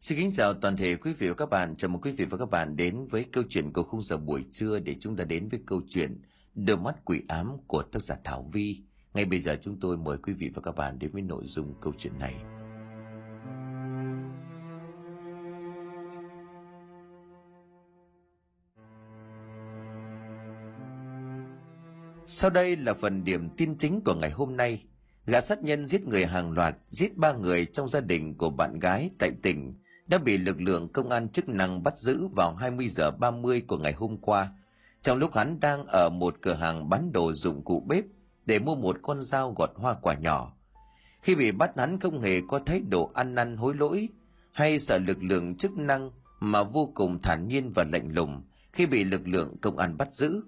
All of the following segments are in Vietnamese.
Xin kính chào toàn thể quý vị và các bạn. Chào mừng quý vị và các bạn đến với câu chuyện của khung giờ buổi trưa để chúng ta đến với câu chuyện Đôi mắt quỷ ám của tác giả Thảo Vi. Ngay bây giờ chúng tôi mời quý vị và các bạn đến với nội dung câu chuyện này. Sau đây là phần điểm tin chính của ngày hôm nay. Gã sát nhân giết người hàng loạt, giết ba người trong gia đình của bạn gái tại tỉnh đã bị lực lượng công an chức năng bắt giữ vào 20 giờ 30 của ngày hôm qua. Trong lúc hắn đang ở một cửa hàng bán đồ dụng cụ bếp để mua một con dao gọt hoa quả nhỏ. Khi bị bắt hắn không hề có thái độ ăn năn hối lỗi hay sợ lực lượng chức năng mà vô cùng thản nhiên và lạnh lùng khi bị lực lượng công an bắt giữ.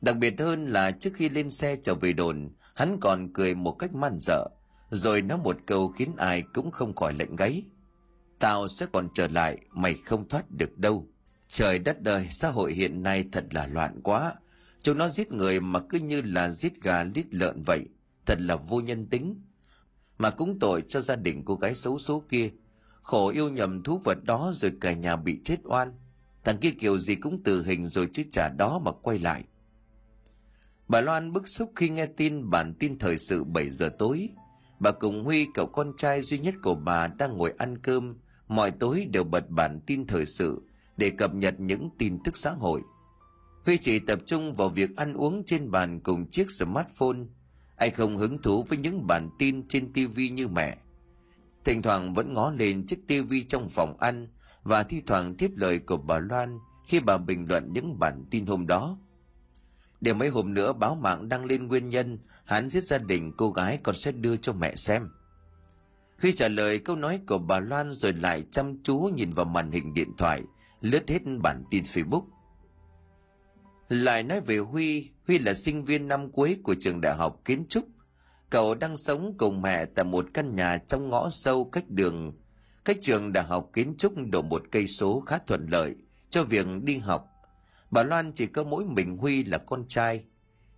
Đặc biệt hơn là trước khi lên xe trở về đồn, hắn còn cười một cách man dợ, rồi nói một câu khiến ai cũng không khỏi lạnh gáy. Tao sẽ còn trở lại, mày không thoát được đâu. Trời đất đời, xã hội hiện nay thật là loạn quá. Chúng nó giết người mà cứ như là giết gà lít lợn vậy, thật là vô nhân tính. Mà cũng tội cho gia đình cô gái xấu số kia, khổ yêu nhầm thú vật đó rồi cả nhà bị chết oan. Thằng kia kiểu gì cũng tử hình rồi chứ trả đó mà quay lại. Bà Loan bức xúc khi nghe tin bản tin thời sự 7 giờ tối. Bà cùng Huy cậu con trai duy nhất của bà đang ngồi ăn cơm, mọi tối đều bật bản tin thời sự để cập nhật những tin tức xã hội. Huy chỉ tập trung vào việc ăn uống trên bàn cùng chiếc smartphone. Anh không hứng thú với những bản tin trên TV như mẹ. Thỉnh thoảng vẫn ngó lên chiếc TV trong phòng ăn và thi thoảng tiếp lời của bà Loan khi bà bình luận những bản tin hôm đó. Để mấy hôm nữa báo mạng đăng lên nguyên nhân, hắn giết gia đình cô gái còn sẽ đưa cho mẹ xem. Huy trả lời câu nói của bà Loan rồi lại chăm chú nhìn vào màn hình điện thoại, lướt hết bản tin Facebook. Lại nói về Huy, Huy là sinh viên năm cuối của trường đại học kiến trúc. Cậu đang sống cùng mẹ tại một căn nhà trong ngõ sâu cách đường, cách trường đại học kiến trúc độ một cây số khá thuận lợi cho việc đi học Bà Loan chỉ có mỗi mình Huy là con trai.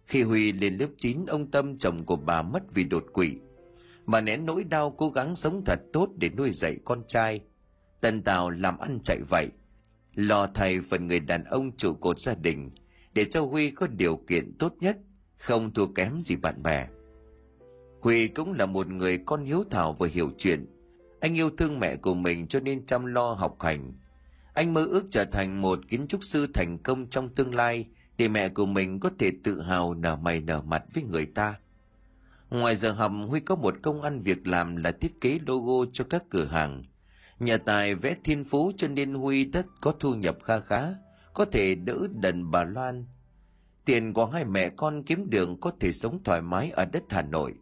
Khi Huy lên lớp 9, ông Tâm chồng của bà mất vì đột quỵ mà nén nỗi đau cố gắng sống thật tốt để nuôi dạy con trai. Tần Tào làm ăn chạy vậy, lo thầy phần người đàn ông trụ cột gia đình để cho Huy có điều kiện tốt nhất, không thua kém gì bạn bè. Huy cũng là một người con hiếu thảo và hiểu chuyện. Anh yêu thương mẹ của mình cho nên chăm lo học hành, anh mơ ước trở thành một kiến trúc sư thành công trong tương lai để mẹ của mình có thể tự hào nở mày nở mặt với người ta. Ngoài giờ học, Huy có một công ăn việc làm là thiết kế logo cho các cửa hàng. Nhà tài vẽ thiên phú cho nên Huy đất có thu nhập kha khá, có thể đỡ đần bà Loan. Tiền của hai mẹ con kiếm đường có thể sống thoải mái ở đất Hà Nội.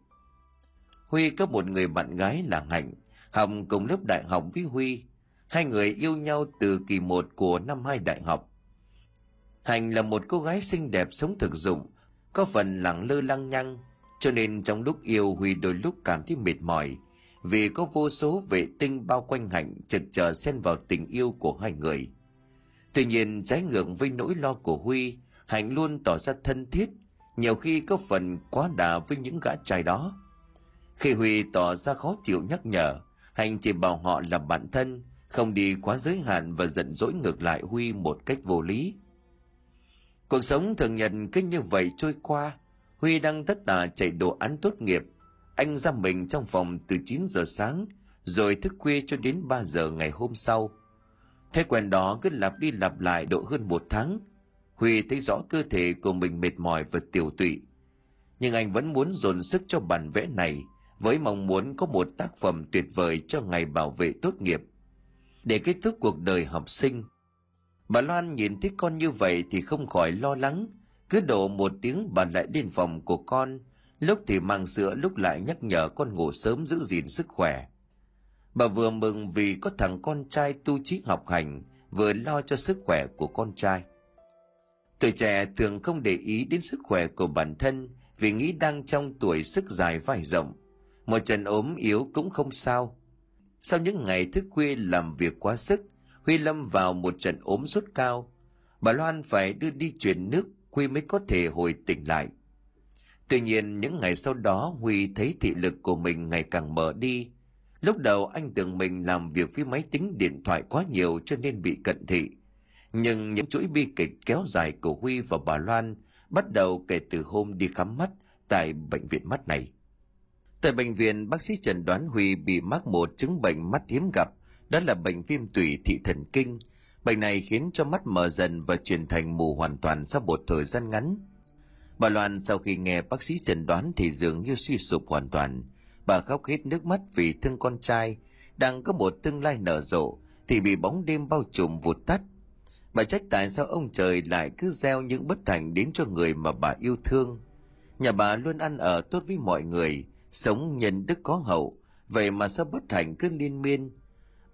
Huy có một người bạn gái là Hạnh, học cùng lớp đại học với Huy. Hai người yêu nhau từ kỳ một của năm hai đại học. hạnh là một cô gái xinh đẹp sống thực dụng, có phần lẳng lơ lăng nhăng, cho nên trong lúc yêu Huy đôi lúc cảm thấy mệt mỏi, vì có vô số vệ tinh bao quanh Hạnh chật chờ xen vào tình yêu của hai người. Tuy nhiên trái ngược với nỗi lo của Huy, Hạnh luôn tỏ ra thân thiết, nhiều khi có phần quá đà với những gã trai đó. Khi Huy tỏ ra khó chịu nhắc nhở, Hạnh chỉ bảo họ là bạn thân, không đi quá giới hạn và giận dỗi ngược lại Huy một cách vô lý. Cuộc sống thường nhật cứ như vậy trôi qua, Huy đang tất tả chạy đồ án tốt nghiệp. Anh ra mình trong phòng từ 9 giờ sáng, rồi thức khuya cho đến 3 giờ ngày hôm sau. Thế quen đó cứ lặp đi lặp lại độ hơn một tháng. Huy thấy rõ cơ thể của mình mệt mỏi và tiểu tụy. Nhưng anh vẫn muốn dồn sức cho bản vẽ này, với mong muốn có một tác phẩm tuyệt vời cho ngày bảo vệ tốt nghiệp để kết thúc cuộc đời học sinh. Bà Loan nhìn thấy con như vậy thì không khỏi lo lắng, cứ đổ một tiếng bà lại lên phòng của con, lúc thì mang sữa lúc lại nhắc nhở con ngủ sớm giữ gìn sức khỏe. Bà vừa mừng vì có thằng con trai tu trí học hành, vừa lo cho sức khỏe của con trai. Tuổi trẻ thường không để ý đến sức khỏe của bản thân vì nghĩ đang trong tuổi sức dài vai rộng. Một trận ốm yếu cũng không sao, sau những ngày thức khuya làm việc quá sức, Huy lâm vào một trận ốm sốt cao. Bà Loan phải đưa đi chuyển nước, Huy mới có thể hồi tỉnh lại. Tuy nhiên, những ngày sau đó Huy thấy thị lực của mình ngày càng mở đi. Lúc đầu anh tưởng mình làm việc với máy tính điện thoại quá nhiều cho nên bị cận thị. Nhưng những chuỗi bi kịch kéo dài của Huy và bà Loan bắt đầu kể từ hôm đi khám mắt tại bệnh viện mắt này. Tại bệnh viện, bác sĩ chẩn đoán Huy bị mắc một chứng bệnh mắt hiếm gặp, đó là bệnh viêm tủy thị thần kinh. Bệnh này khiến cho mắt mờ dần và chuyển thành mù hoàn toàn sau một thời gian ngắn. Bà Loan sau khi nghe bác sĩ chẩn đoán thì dường như suy sụp hoàn toàn. Bà khóc hết nước mắt vì thương con trai, đang có một tương lai nở rộ, thì bị bóng đêm bao trùm vụt tắt. Bà trách tại sao ông trời lại cứ gieo những bất hạnh đến cho người mà bà yêu thương. Nhà bà luôn ăn ở tốt với mọi người, sống nhân đức có hậu, vậy mà sao bất hạnh cứ liên miên.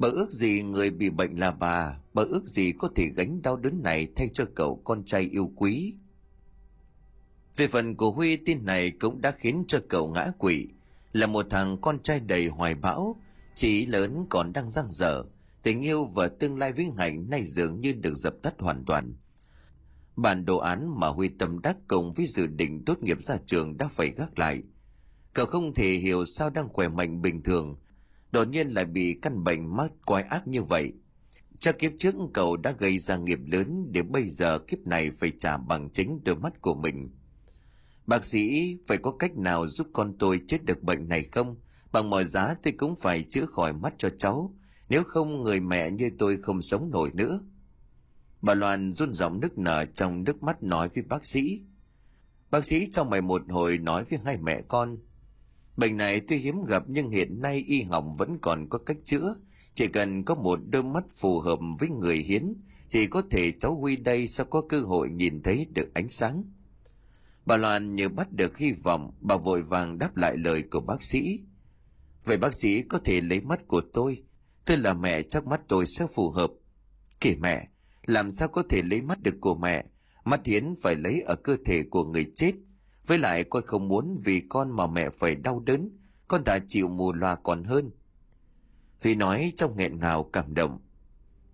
Bà ước gì người bị bệnh là bà, bà ước gì có thể gánh đau đớn này thay cho cậu con trai yêu quý. Về phần của Huy tin này cũng đã khiến cho cậu ngã quỵ, là một thằng con trai đầy hoài bão, chỉ lớn còn đang răng dở, tình yêu và tương lai vĩnh hạnh nay dường như được dập tắt hoàn toàn. Bản đồ án mà Huy tâm đắc cùng với dự định tốt nghiệp ra trường đã phải gác lại. Cậu không thể hiểu sao đang khỏe mạnh bình thường, đột nhiên lại bị căn bệnh mắt quái ác như vậy. Chắc kiếp trước cậu đã gây ra nghiệp lớn để bây giờ kiếp này phải trả bằng chính đôi mắt của mình. Bác sĩ, phải có cách nào giúp con tôi chết được bệnh này không? Bằng mọi giá tôi cũng phải chữa khỏi mắt cho cháu. Nếu không, người mẹ như tôi không sống nổi nữa. Bà Loan run giọng nức nở trong nước mắt nói với bác sĩ. Bác sĩ trong mày một hồi nói với hai mẹ con. Bệnh này tuy hiếm gặp nhưng hiện nay y học vẫn còn có cách chữa. Chỉ cần có một đôi mắt phù hợp với người hiến thì có thể cháu Huy đây sẽ có cơ hội nhìn thấy được ánh sáng. Bà Loan như bắt được hy vọng, bà vội vàng đáp lại lời của bác sĩ. Vậy bác sĩ có thể lấy mắt của tôi, tôi là mẹ chắc mắt tôi sẽ phù hợp. Kể mẹ, làm sao có thể lấy mắt được của mẹ? Mắt hiến phải lấy ở cơ thể của người chết. Với lại con không muốn vì con mà mẹ phải đau đớn, con đã chịu mù loà còn hơn. Huy nói trong nghẹn ngào cảm động.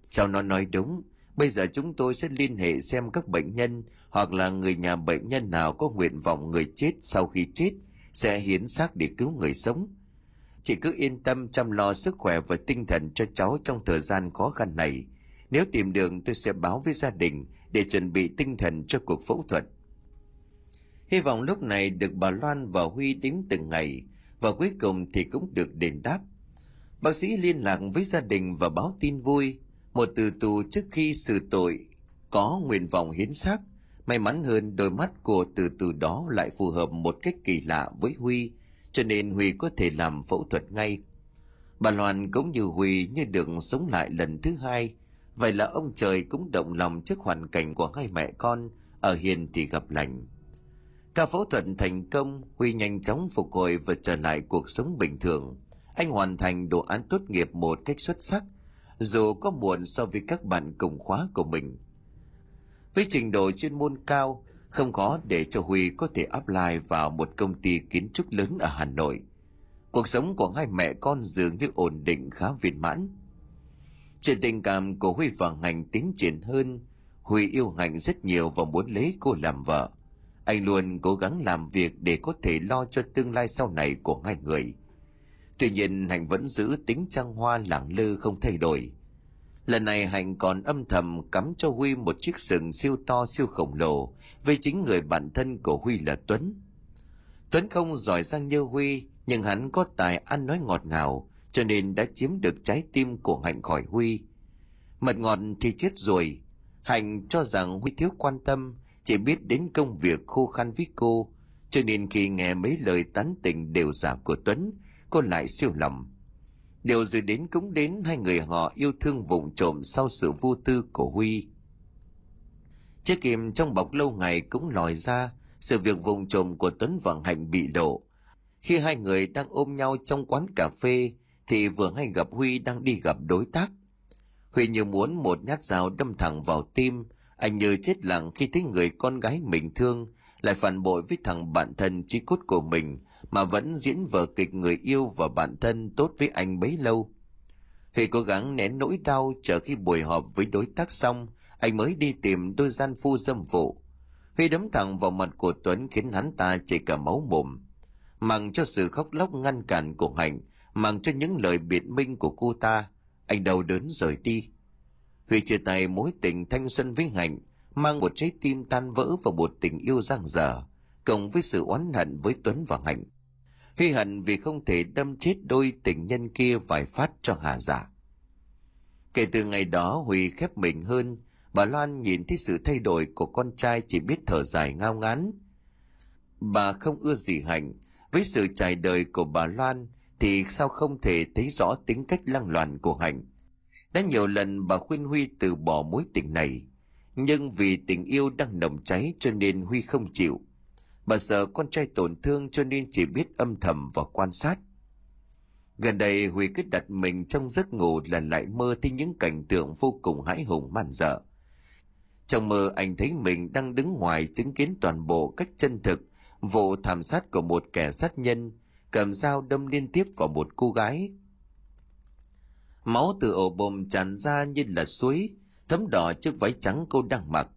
Sao nó nói đúng, Bây giờ chúng tôi sẽ liên hệ xem các bệnh nhân hoặc là người nhà bệnh nhân nào có nguyện vọng người chết sau khi chết sẽ hiến xác để cứu người sống. Chị cứ yên tâm chăm lo sức khỏe và tinh thần cho cháu trong thời gian khó khăn này. Nếu tìm được tôi sẽ báo với gia đình để chuẩn bị tinh thần cho cuộc phẫu thuật. Hy vọng lúc này được bà Loan và Huy đến từng ngày, và cuối cùng thì cũng được đền đáp. Bác sĩ liên lạc với gia đình và báo tin vui, một từ tù trước khi xử tội, có nguyện vọng hiến xác. May mắn hơn đôi mắt của từ từ đó lại phù hợp một cách kỳ lạ với huy, cho nên huy có thể làm phẫu thuật ngay. Bà loan cũng như huy như được sống lại lần thứ hai. Vậy là ông trời cũng động lòng trước hoàn cảnh của hai mẹ con, ở hiền thì gặp lành ca phẫu thuật thành công huy nhanh chóng phục hồi và trở lại cuộc sống bình thường anh hoàn thành đồ án tốt nghiệp một cách xuất sắc dù có muộn so với các bạn cùng khóa của mình. Với trình độ chuyên môn cao, không khó để cho Huy có thể apply vào một công ty kiến trúc lớn ở Hà Nội. Cuộc sống của hai mẹ con dường như ổn định khá viên mãn. Chuyện tình cảm của Huy và Hạnh tiến triển hơn, Huy yêu Hạnh rất nhiều và muốn lấy cô làm vợ. Anh luôn cố gắng làm việc để có thể lo cho tương lai sau này của hai người – Tuy nhiên Hạnh vẫn giữ tính trăng hoa lẳng lơ không thay đổi. Lần này Hạnh còn âm thầm cắm cho Huy một chiếc sừng siêu to siêu khổng lồ với chính người bạn thân của Huy là Tuấn. Tuấn không giỏi giang như Huy, nhưng hắn có tài ăn nói ngọt ngào, cho nên đã chiếm được trái tim của Hạnh khỏi Huy. Mật ngọt thì chết rồi. Hạnh cho rằng Huy thiếu quan tâm, chỉ biết đến công việc khô khăn với cô, cho nên khi nghe mấy lời tán tỉnh đều giả của Tuấn, cô lại siêu lòng. Điều rồi đến cũng đến hai người họ yêu thương vụng trộm sau sự vô tư của Huy. Chiếc kìm trong bọc lâu ngày cũng lòi ra, sự việc vụng trộm của Tuấn và Hạnh bị lộ. Khi hai người đang ôm nhau trong quán cà phê, thì vừa hay gặp Huy đang đi gặp đối tác. Huy như muốn một nhát dao đâm thẳng vào tim, anh như chết lặng khi thấy người con gái mình thương lại phản bội với thằng bạn thân chí cốt của mình mà vẫn diễn vở kịch người yêu và bạn thân tốt với anh bấy lâu. Huy cố gắng nén nỗi đau chờ khi buổi họp với đối tác xong, anh mới đi tìm đôi gian phu dâm vụ. Huy đấm thẳng vào mặt của Tuấn khiến hắn ta chảy cả máu mồm. Mang cho sự khóc lóc ngăn cản của Hạnh, mang cho những lời biện minh của cô ta anh đau đớn rời đi huy chia tay mối tình thanh xuân với hạnh, mang một trái tim tan vỡ và một tình yêu giang dở, cộng với sự oán hận với tuấn và hạnh. Huy hận vì không thể đâm chết đôi tình nhân kia vài phát cho hà giả kể từ ngày đó, huy khép mình hơn. Bà loan nhìn thấy sự thay đổi của con trai chỉ biết thở dài ngao ngán. Bà không ưa gì hạnh. Với sự trải đời của bà loan, thì sao không thể thấy rõ tính cách lăng loàn của hạnh? Đã nhiều lần bà khuyên huy từ bỏ mối tình này. Nhưng vì tình yêu đang nồng cháy cho nên huy không chịu. Bà sợ con trai tổn thương cho nên chỉ biết âm thầm và quan sát. Gần đây huy cứ đặt mình trong giấc ngủ là lại mơ thấy những cảnh tượng vô cùng hãi hùng man dợ. Trong mơ anh thấy mình đang đứng ngoài chứng kiến toàn bộ cách chân thực, vụ thảm sát của một kẻ sát nhân, cầm dao đâm liên tiếp vào một cô gái máu từ ổ bồm tràn ra như là suối, thấm đỏ chiếc váy trắng cô đang mặc.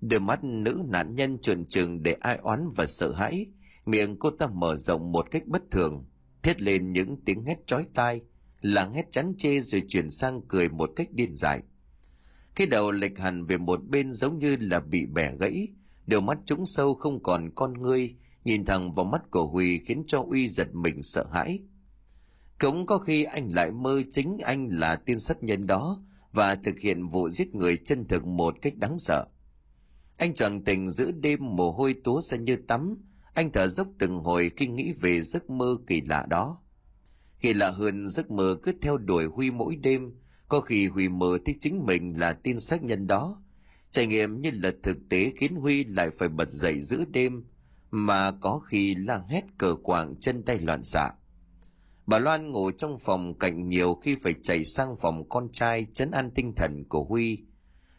Đôi mắt nữ nạn nhân trợn trừng để ai oán và sợ hãi. Miệng cô ta mở rộng một cách bất thường, thét lên những tiếng hét chói tai, là hét chán chê rồi chuyển sang cười một cách điên dại. Cái đầu lệch hẳn về một bên giống như là bị bẻ gãy, đôi mắt trũng sâu không còn con ngươi, nhìn thẳng vào mắt của huy khiến cho uy giật mình sợ hãi cũng có khi anh lại mơ chính anh là tiên sát nhân đó và thực hiện vụ giết người chân thực một cách đáng sợ. Anh choàng tình giữa đêm mồ hôi túa ra như tắm. Anh thở dốc từng hồi khi nghĩ về giấc mơ kỳ lạ đó. Kỳ lạ hơn giấc mơ cứ theo đuổi huy mỗi đêm. Có khi huy mơ thấy chính mình là tin xác nhân đó. Trải nghiệm như là thực tế khiến huy lại phải bật dậy giữa đêm. Mà có khi lang hét cờ quạng chân tay loạn xạ bà loan ngủ trong phòng cạnh nhiều khi phải chạy sang phòng con trai chấn an tinh thần của huy.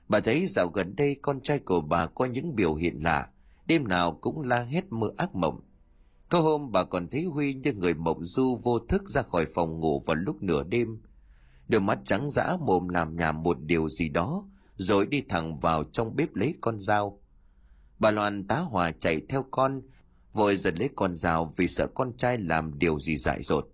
Bà thấy dạo gần đây con trai của bà có những biểu hiện lạ, đêm nào cũng la hết mơ ác mộng. Có hôm bà còn thấy huy như người mộng du vô thức ra khỏi phòng ngủ vào lúc nửa đêm. Đôi mắt trắng dã mồm làm nhảm một điều gì đó, rồi đi thẳng vào trong bếp lấy con dao. Bà loan tá hòa chạy theo con, vội giật lấy con dao vì sợ con trai làm điều gì dại dột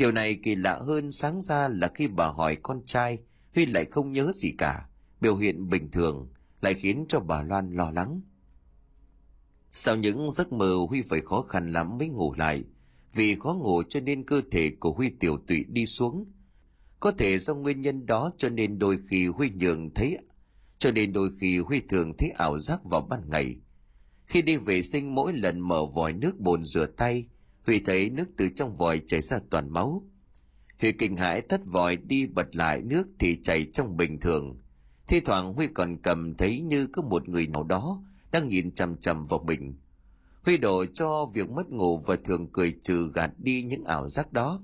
điều này kỳ lạ hơn sáng ra là khi bà hỏi con trai, huy lại không nhớ gì cả. Biểu hiện bình thường lại khiến cho bà loan lo lắng. Sau những giấc mơ, huy phải khó khăn lắm mới ngủ lại. Vì khó ngủ cho nên cơ thể của huy tiểu tụy đi xuống. Có thể do nguyên nhân đó cho nên đôi khi huy nhường thấy, cho nên đôi khi huy thường thấy ảo giác vào ban ngày. Khi đi vệ sinh, mỗi lần mở vòi nước bồn rửa tay huy thấy nước từ trong vòi chảy ra toàn máu. Huy kinh hãi thất vòi đi bật lại nước thì chảy trong bình thường. Thi thoảng huy còn cầm thấy như có một người nào đó đang nhìn chằm chằm vào mình. Huy đổ cho việc mất ngủ và thường cười trừ gạt đi những ảo giác đó.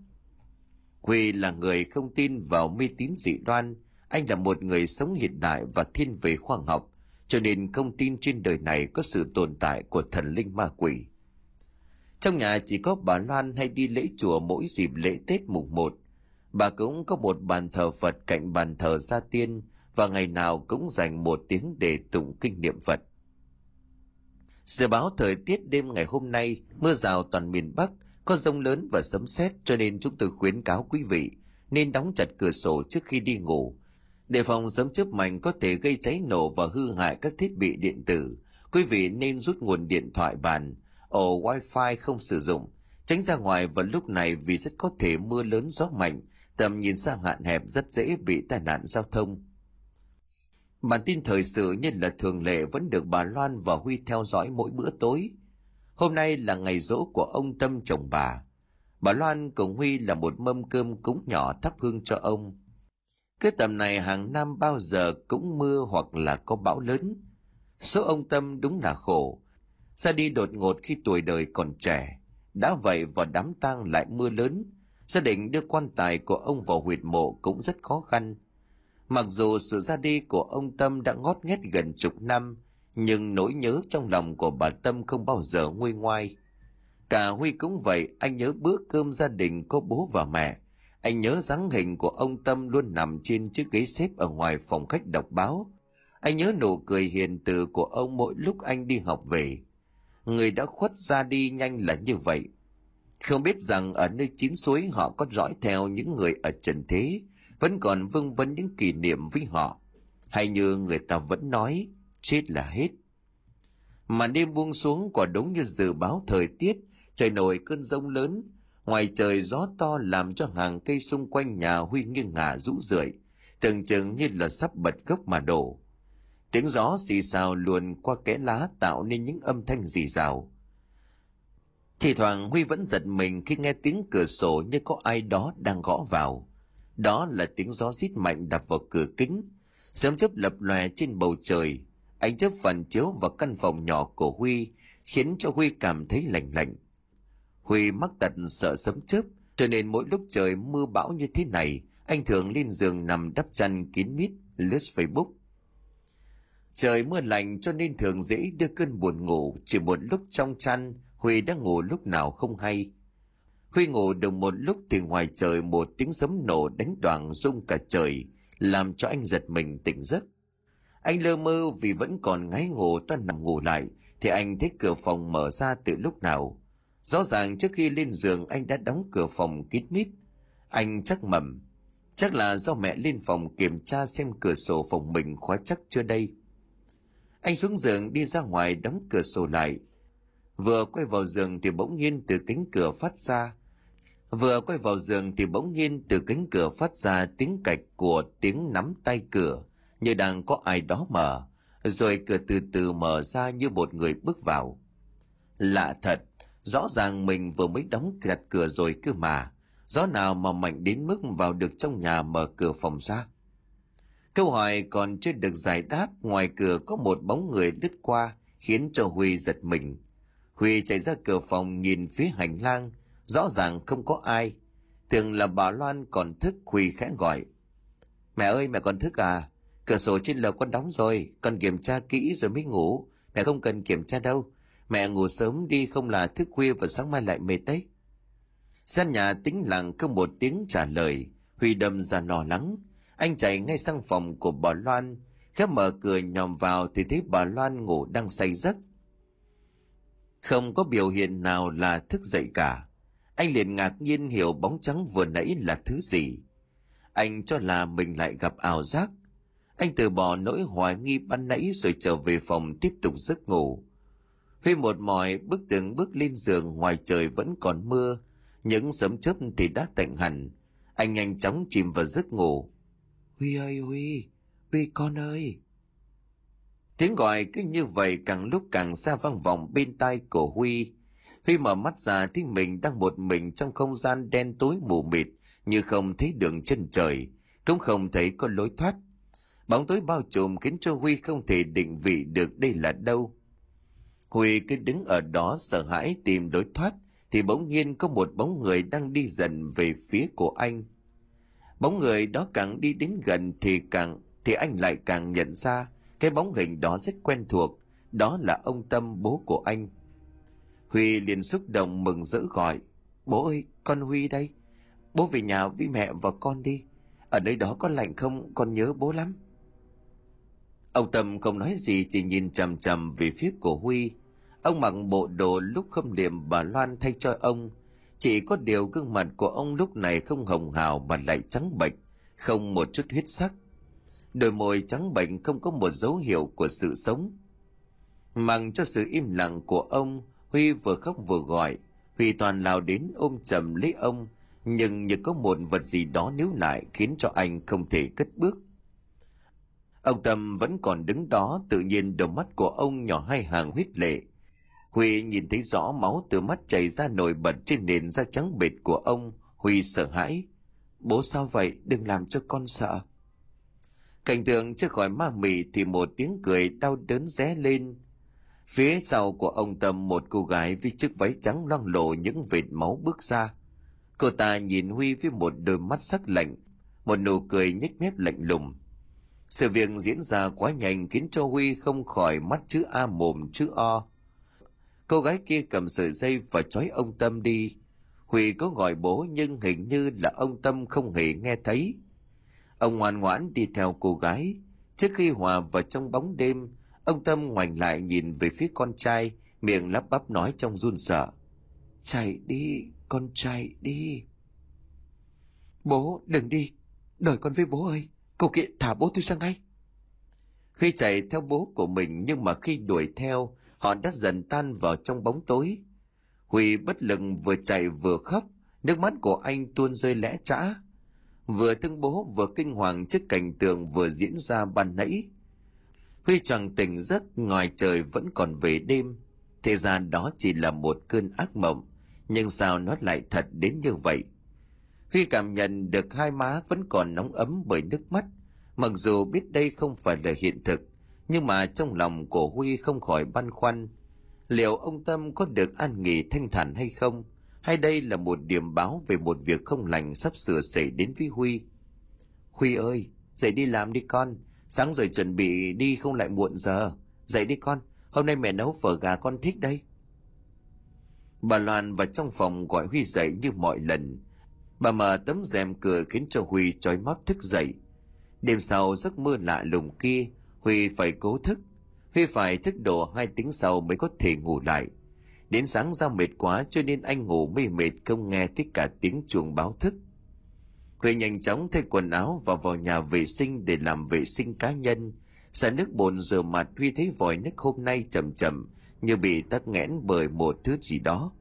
Huy là người không tin vào mê tín dị đoan. Anh là một người sống hiện đại và thiên về khoa học, cho nên không tin trên đời này có sự tồn tại của thần linh ma quỷ trong nhà chỉ có bà loan hay đi lễ chùa mỗi dịp lễ tết mùng một. Bà cũng có một bàn thờ phật cạnh bàn thờ gia tiên và ngày nào cũng dành một tiếng để tụng kinh niệm phật. Dự báo thời tiết đêm ngày hôm nay, mưa rào toàn miền bắc, có rông lớn và sấm sét cho nên chúng tôi khuyến cáo quý vị nên đóng chặt cửa sổ trước khi đi ngủ để phòng sấm chớp mạnh có thể gây cháy nổ và hư hại các thiết bị điện tử. Quý vị nên rút nguồn điện thoại bàn ổ wifi không sử dụng, tránh ra ngoài vào lúc này vì rất có thể mưa lớn gió mạnh, tầm nhìn xa hạn hẹp rất dễ bị tai nạn giao thông. Bản tin thời sự như là thường lệ vẫn được bà loan và huy theo dõi mỗi bữa tối. Hôm nay là ngày rỗ của ông tâm chồng bà. Bà loan cùng huy là một mâm cơm cúng nhỏ thắp hương cho ông. Cái tầm này hàng năm bao giờ cũng mưa hoặc là có bão lớn. Số ông tâm đúng là khổ ra đi đột ngột khi tuổi đời còn trẻ. Đã vậy vào đám tang lại mưa lớn. Gia đình đưa quan tài của ông vào huyệt mộ cũng rất khó khăn. Mặc dù sự ra đi của ông tâm đã ngót nghét gần chục năm, nhưng nỗi nhớ trong lòng của bà tâm không bao giờ nguôi ngoai. Cả huy cũng vậy, anh nhớ bữa cơm gia đình có bố và mẹ. Anh nhớ dáng hình của ông tâm luôn nằm trên chiếc ghế xếp ở ngoài phòng khách đọc báo. Anh nhớ nụ cười hiền từ của ông mỗi lúc anh đi học về người đã khuất ra đi nhanh là như vậy Không biết rằng ở nơi chín suối họ có dõi theo những người ở trần thế, vẫn còn vương vấn những kỷ niệm với họ. Hay như người ta vẫn nói, chết là hết. Mà đêm buông xuống quả đúng như dự báo thời tiết, trời nổi cơn rông lớn, ngoài trời gió to làm cho hàng cây xung quanh nhà huy nghiêng ngả rũ rượi, tưởng chừng như là sắp bật gốc mà đổ. Tiếng gió xì xào luồn qua kẽ lá tạo nên những âm thanh rì rào. Thì thoảng Huy vẫn giật mình khi nghe tiếng cửa sổ như có ai đó đang gõ vào. Đó là tiếng gió rít mạnh đập vào cửa kính. Sớm chớp lập lòe trên bầu trời. Ánh chớp phản chiếu vào căn phòng nhỏ của Huy, khiến cho Huy cảm thấy lạnh lạnh. Huy mắc tật sợ sấm chớp, cho nên mỗi lúc trời mưa bão như thế này, anh thường lên giường nằm đắp chăn kín mít, lướt Facebook. Trời mưa lạnh cho nên thường dễ đưa cơn buồn ngủ chỉ một lúc trong chăn Huy đã ngủ lúc nào không hay. Huy ngủ được một lúc thì ngoài trời một tiếng sấm nổ đánh đoàn rung cả trời, làm cho anh giật mình tỉnh giấc. Anh lơ mơ vì vẫn còn ngáy ngủ toàn nằm ngủ lại, thì anh thấy cửa phòng mở ra từ lúc nào. Rõ ràng trước khi lên giường anh đã đóng cửa phòng kín mít. Anh chắc mầm. Chắc là do mẹ lên phòng kiểm tra xem cửa sổ phòng mình khóa chắc chưa đây. Anh xuống giường đi ra ngoài đóng cửa sổ lại, Vừa quay vào giường thì bỗng nhiên từ cánh cửa phát ra. Vừa quay vào giường thì bỗng nhiên từ cánh cửa phát ra tiếng cạch của tiếng nắm tay cửa, như đang có ai đó mở, rồi cửa từ từ mở ra như một người bước vào. Lạ thật, rõ ràng mình vừa mới đóng chặt cửa rồi cơ mà, gió nào mà mạnh đến mức vào được trong nhà mở cửa phòng ra. Câu hỏi còn chưa được giải đáp, ngoài cửa có một bóng người lướt qua, khiến cho Huy giật mình. Huy chạy ra cửa phòng nhìn phía hành lang, rõ ràng không có ai. Tưởng là bà Loan còn thức Huy khẽ gọi. Mẹ ơi mẹ còn thức à? Cửa sổ trên lầu con đóng rồi, con kiểm tra kỹ rồi mới ngủ. Mẹ không cần kiểm tra đâu. Mẹ ngủ sớm đi không là thức khuya và sáng mai lại mệt đấy. Gian nhà tĩnh lặng không một tiếng trả lời. Huy đâm ra lo lắng. Anh chạy ngay sang phòng của bà Loan. Khép mở cửa nhòm vào thì thấy bà Loan ngủ đang say giấc không có biểu hiện nào là thức dậy cả. Anh liền ngạc nhiên hiểu bóng trắng vừa nãy là thứ gì. Anh cho là mình lại gặp ảo giác. Anh từ bỏ nỗi hoài nghi ban nãy rồi trở về phòng tiếp tục giấc ngủ. Huy một mỏi bước từng bước lên giường ngoài trời vẫn còn mưa, những sớm chớp thì đã tạnh hẳn. Anh nhanh chóng chìm vào giấc ngủ. Huy ơi Huy, Huy con ơi! Tiếng gọi cứ như vậy càng lúc càng xa vang vọng bên tai của Huy. Huy mở mắt ra thì mình đang một mình trong không gian đen tối mù mịt, như không thấy đường chân trời, cũng không thấy có lối thoát. Bóng tối bao trùm khiến cho Huy không thể định vị được đây là đâu. Huy cứ đứng ở đó sợ hãi tìm lối thoát, thì bỗng nhiên có một bóng người đang đi dần về phía của anh. Bóng người đó càng đi đến gần thì càng thì anh lại càng nhận ra cái bóng hình đó rất quen thuộc, đó là ông Tâm bố của anh. Huy liền xúc động mừng rỡ gọi, bố ơi, con Huy đây. Bố về nhà với mẹ và con đi. Ở nơi đó có lạnh không, con nhớ bố lắm. Ông Tâm không nói gì chỉ nhìn chằm chằm về phía của Huy. Ông mặc bộ đồ lúc khâm liệm bà Loan thay cho ông. Chỉ có điều gương mặt của ông lúc này không hồng hào mà lại trắng bệch, không một chút huyết sắc. Đôi môi trắng bệnh không có một dấu hiệu của sự sống. Mang cho sự im lặng của ông huy vừa khóc vừa gọi. Huy toàn lao đến ôm chầm lấy ông nhưng như có một vật gì đó níu lại khiến cho anh không thể cất bước. Ông tâm vẫn còn đứng đó tự nhiên đôi mắt của ông nhỏ hai hàng huyết lệ huy nhìn thấy rõ máu từ mắt chảy ra nổi bật trên nền da trắng bệt của ông huy sợ hãi bố sao vậy đừng làm cho con sợ Cảnh tượng chưa khỏi ma mị thì một tiếng cười đau đớn ré lên. Phía sau của ông Tâm một cô gái với chiếc váy trắng loang lộ những vệt máu bước ra. Cô ta nhìn Huy với một đôi mắt sắc lạnh, một nụ cười nhếch mép lạnh lùng. Sự việc diễn ra quá nhanh khiến cho Huy không khỏi mắt chữ A mồm chữ O. Cô gái kia cầm sợi dây và trói ông Tâm đi. Huy có gọi bố nhưng hình như là ông Tâm không hề nghe thấy. Ông ngoan ngoãn đi theo cô gái. Trước khi hòa vào trong bóng đêm, ông Tâm ngoảnh lại nhìn về phía con trai, miệng lắp bắp nói trong run sợ. Chạy đi, con chạy đi. Bố, đừng đi. Đợi con với bố ơi. Cậu kia thả bố tôi sang ngay. Huy chạy theo bố của mình nhưng mà khi đuổi theo, họ đã dần tan vào trong bóng tối. Huy bất lực vừa chạy vừa khóc, nước mắt của anh tuôn rơi lẽ trã. Vừa thương bố vừa kinh hoàng trước cảnh tượng vừa diễn ra ban nãy. Huy choàng tỉnh giấc ngoài trời vẫn còn về đêm. Thế ra đó chỉ là một cơn ác mộng, nhưng sao nó lại thật đến như vậy? Huy cảm nhận được hai má vẫn còn nóng ấm bởi nước mắt, mặc dù biết đây không phải là hiện thực, nhưng mà trong lòng của Huy không khỏi băn khoăn. Liệu ông Tâm có được an nghỉ thanh thản hay không? Hay đây là một điểm báo về một việc không lành sắp sửa xảy đến với Huy? Huy ơi, dậy đi làm đi con, sáng rồi chuẩn bị đi không lại muộn giờ. Dậy đi con, hôm nay mẹ nấu phở gà con thích đây. Bà Loan vào trong phòng gọi Huy dậy như mọi lần. Bà mở tấm rèm cửa khiến cho Huy trói mắt thức dậy. Đêm sau giấc mơ lạ lùng kia, Huy phải cố thức. Huy phải thức độ hai tiếng sau mới có thể ngủ lại. Đến sáng ra mệt quá cho nên anh ngủ mê mệt không nghe tất cả tiếng chuông báo thức. Huy nhanh chóng thay quần áo và vào nhà vệ sinh để làm vệ sinh cá nhân. Xả nước bồn rửa mặt Huy thấy vòi nước hôm nay chậm chậm như bị tắc nghẽn bởi một thứ gì đó.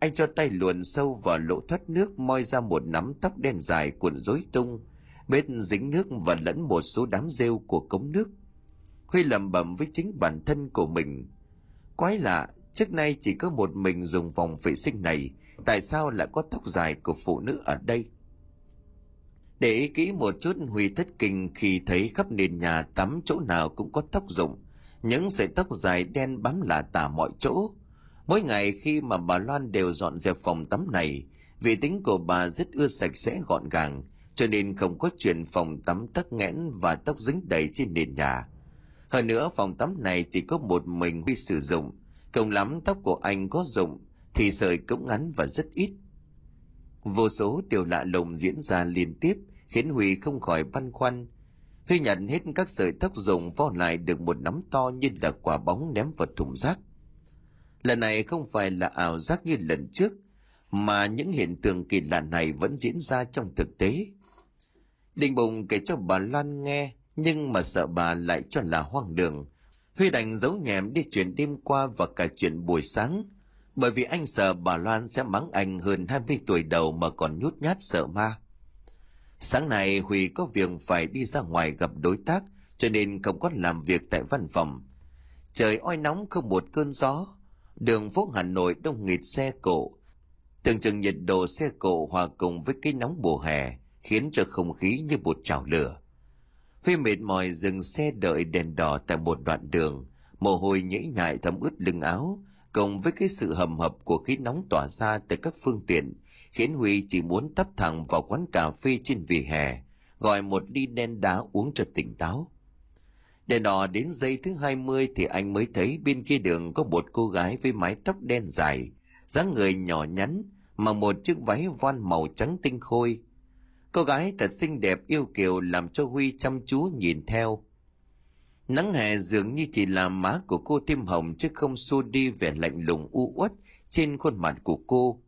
Anh cho tay luồn sâu vào lỗ thoát nước moi ra một nắm tóc đen dài cuộn rối tung, bên dính nước và lẫn một số đám rêu của cống nước. Huy lẩm bẩm với chính bản thân của mình. Quái lạ, trước nay chỉ có một mình dùng vòng vệ sinh này, tại sao lại có tóc dài của phụ nữ ở đây? Để ý kỹ một chút Huy thất kinh khi thấy khắp nền nhà tắm chỗ nào cũng có tóc rụng, những sợi tóc dài đen bám lả tả mọi chỗ. Mỗi ngày khi mà bà Loan đều dọn dẹp phòng tắm này, vì tính của bà rất ưa sạch sẽ gọn gàng, cho nên không có chuyện phòng tắm tắc nghẽn và tóc dính đầy trên nền nhà. Hơn nữa phòng tắm này chỉ có một mình Huy sử dụng, cộng lắm tóc của anh có dụng thì sợi cũng ngắn và rất ít. Vô số điều lạ lùng diễn ra liên tiếp khiến Huy không khỏi băn khoăn. Huy nhận hết các sợi tóc rụng vo lại được một nắm to như là quả bóng ném vào thùng rác. Lần này không phải là ảo giác như lần trước, mà những hiện tượng kỳ lạ này vẫn diễn ra trong thực tế. Đình Bùng kể cho bà Lan nghe, nhưng mà sợ bà lại cho là hoang đường. Huy đành giấu nhẹm đi chuyện đêm qua và cả chuyện buổi sáng, bởi vì anh sợ bà Loan sẽ mắng anh hơn 20 tuổi đầu mà còn nhút nhát sợ ma. Sáng nay Huy có việc phải đi ra ngoài gặp đối tác, cho nên không có làm việc tại văn phòng. Trời oi nóng không một cơn gió, đường phố Hà Nội đông nghịt xe cộ. Tưởng chừng nhiệt độ xe cộ hòa cùng với cái nóng mùa hè, khiến cho không khí như một chảo lửa. Huy mệt mỏi dừng xe đợi đèn đỏ tại một đoạn đường, mồ hôi nhễ nhại thấm ướt lưng áo, cộng với cái sự hầm hập của khí nóng tỏa ra từ các phương tiện, khiến Huy chỉ muốn tấp thẳng vào quán cà phê trên vỉa hè, gọi một ly đen đá uống cho tỉnh táo. Đèn đỏ đến giây thứ 20 thì anh mới thấy bên kia đường có một cô gái với mái tóc đen dài, dáng người nhỏ nhắn, mà một chiếc váy voan màu trắng tinh khôi. Cô gái thật xinh đẹp yêu kiều làm cho Huy chăm chú nhìn theo. Nắng hè dường như chỉ làm má của cô thêm hồng chứ không xua đi vẻ lạnh lùng u uất trên khuôn mặt của cô.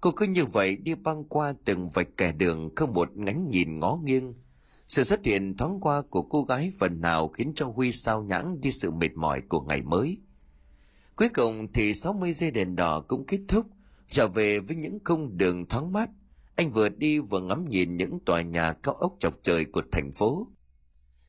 Cô cứ như vậy đi băng qua từng vạch kẻ đường không một ngánh nhìn ngó nghiêng. Sự xuất hiện thoáng qua của cô gái phần nào khiến cho Huy sao nhãng đi sự mệt mỏi của ngày mới. Cuối cùng thì 60 giây đèn đỏ cũng kết thúc, trở về với những cung đường thoáng mát. Anh vừa đi vừa ngắm nhìn những tòa nhà cao ốc chọc trời của thành phố.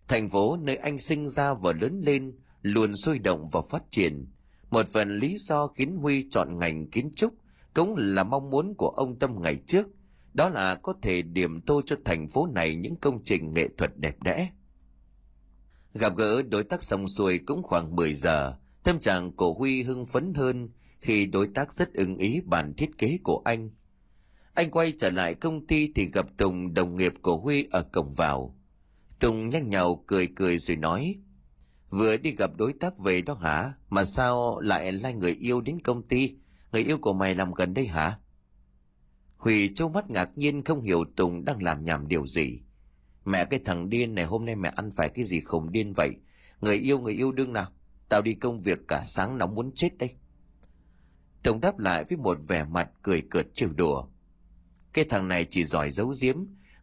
Thành phố nơi anh sinh ra và lớn lên luôn sôi động và phát triển. Một phần lý do khiến Huy chọn ngành kiến trúc cũng là mong muốn của ông Tâm ngày trước, đó là có thể điểm tô cho thành phố này những công trình nghệ thuật đẹp đẽ. Gặp gỡ đối tác xong xuôi cũng khoảng 10 giờ, tâm trạng của Huy hưng phấn hơn khi đối tác rất ưng ý bản thiết kế của anh. Anh quay trở lại công ty thì gặp Tùng đồng nghiệp của Huy ở cổng vào. Tùng nhăn nhào cười cười rồi nói, vừa đi gặp đối tác về đó hả, mà sao lại lai người yêu đến công ty, người yêu của mày làm gần đây hả? Huy trông mắt ngạc nhiên không hiểu Tùng đang làm nhảm điều gì. Mẹ cái thằng điên này hôm nay mẹ ăn phải cái gì khủng điên vậy? Người yêu người yêu đương nào? Tao đi công việc cả sáng nóng muốn chết đây. Tùng đáp lại với một vẻ mặt cười cợt trêu đùa. Cái thằng này chỉ giỏi giấu giếm,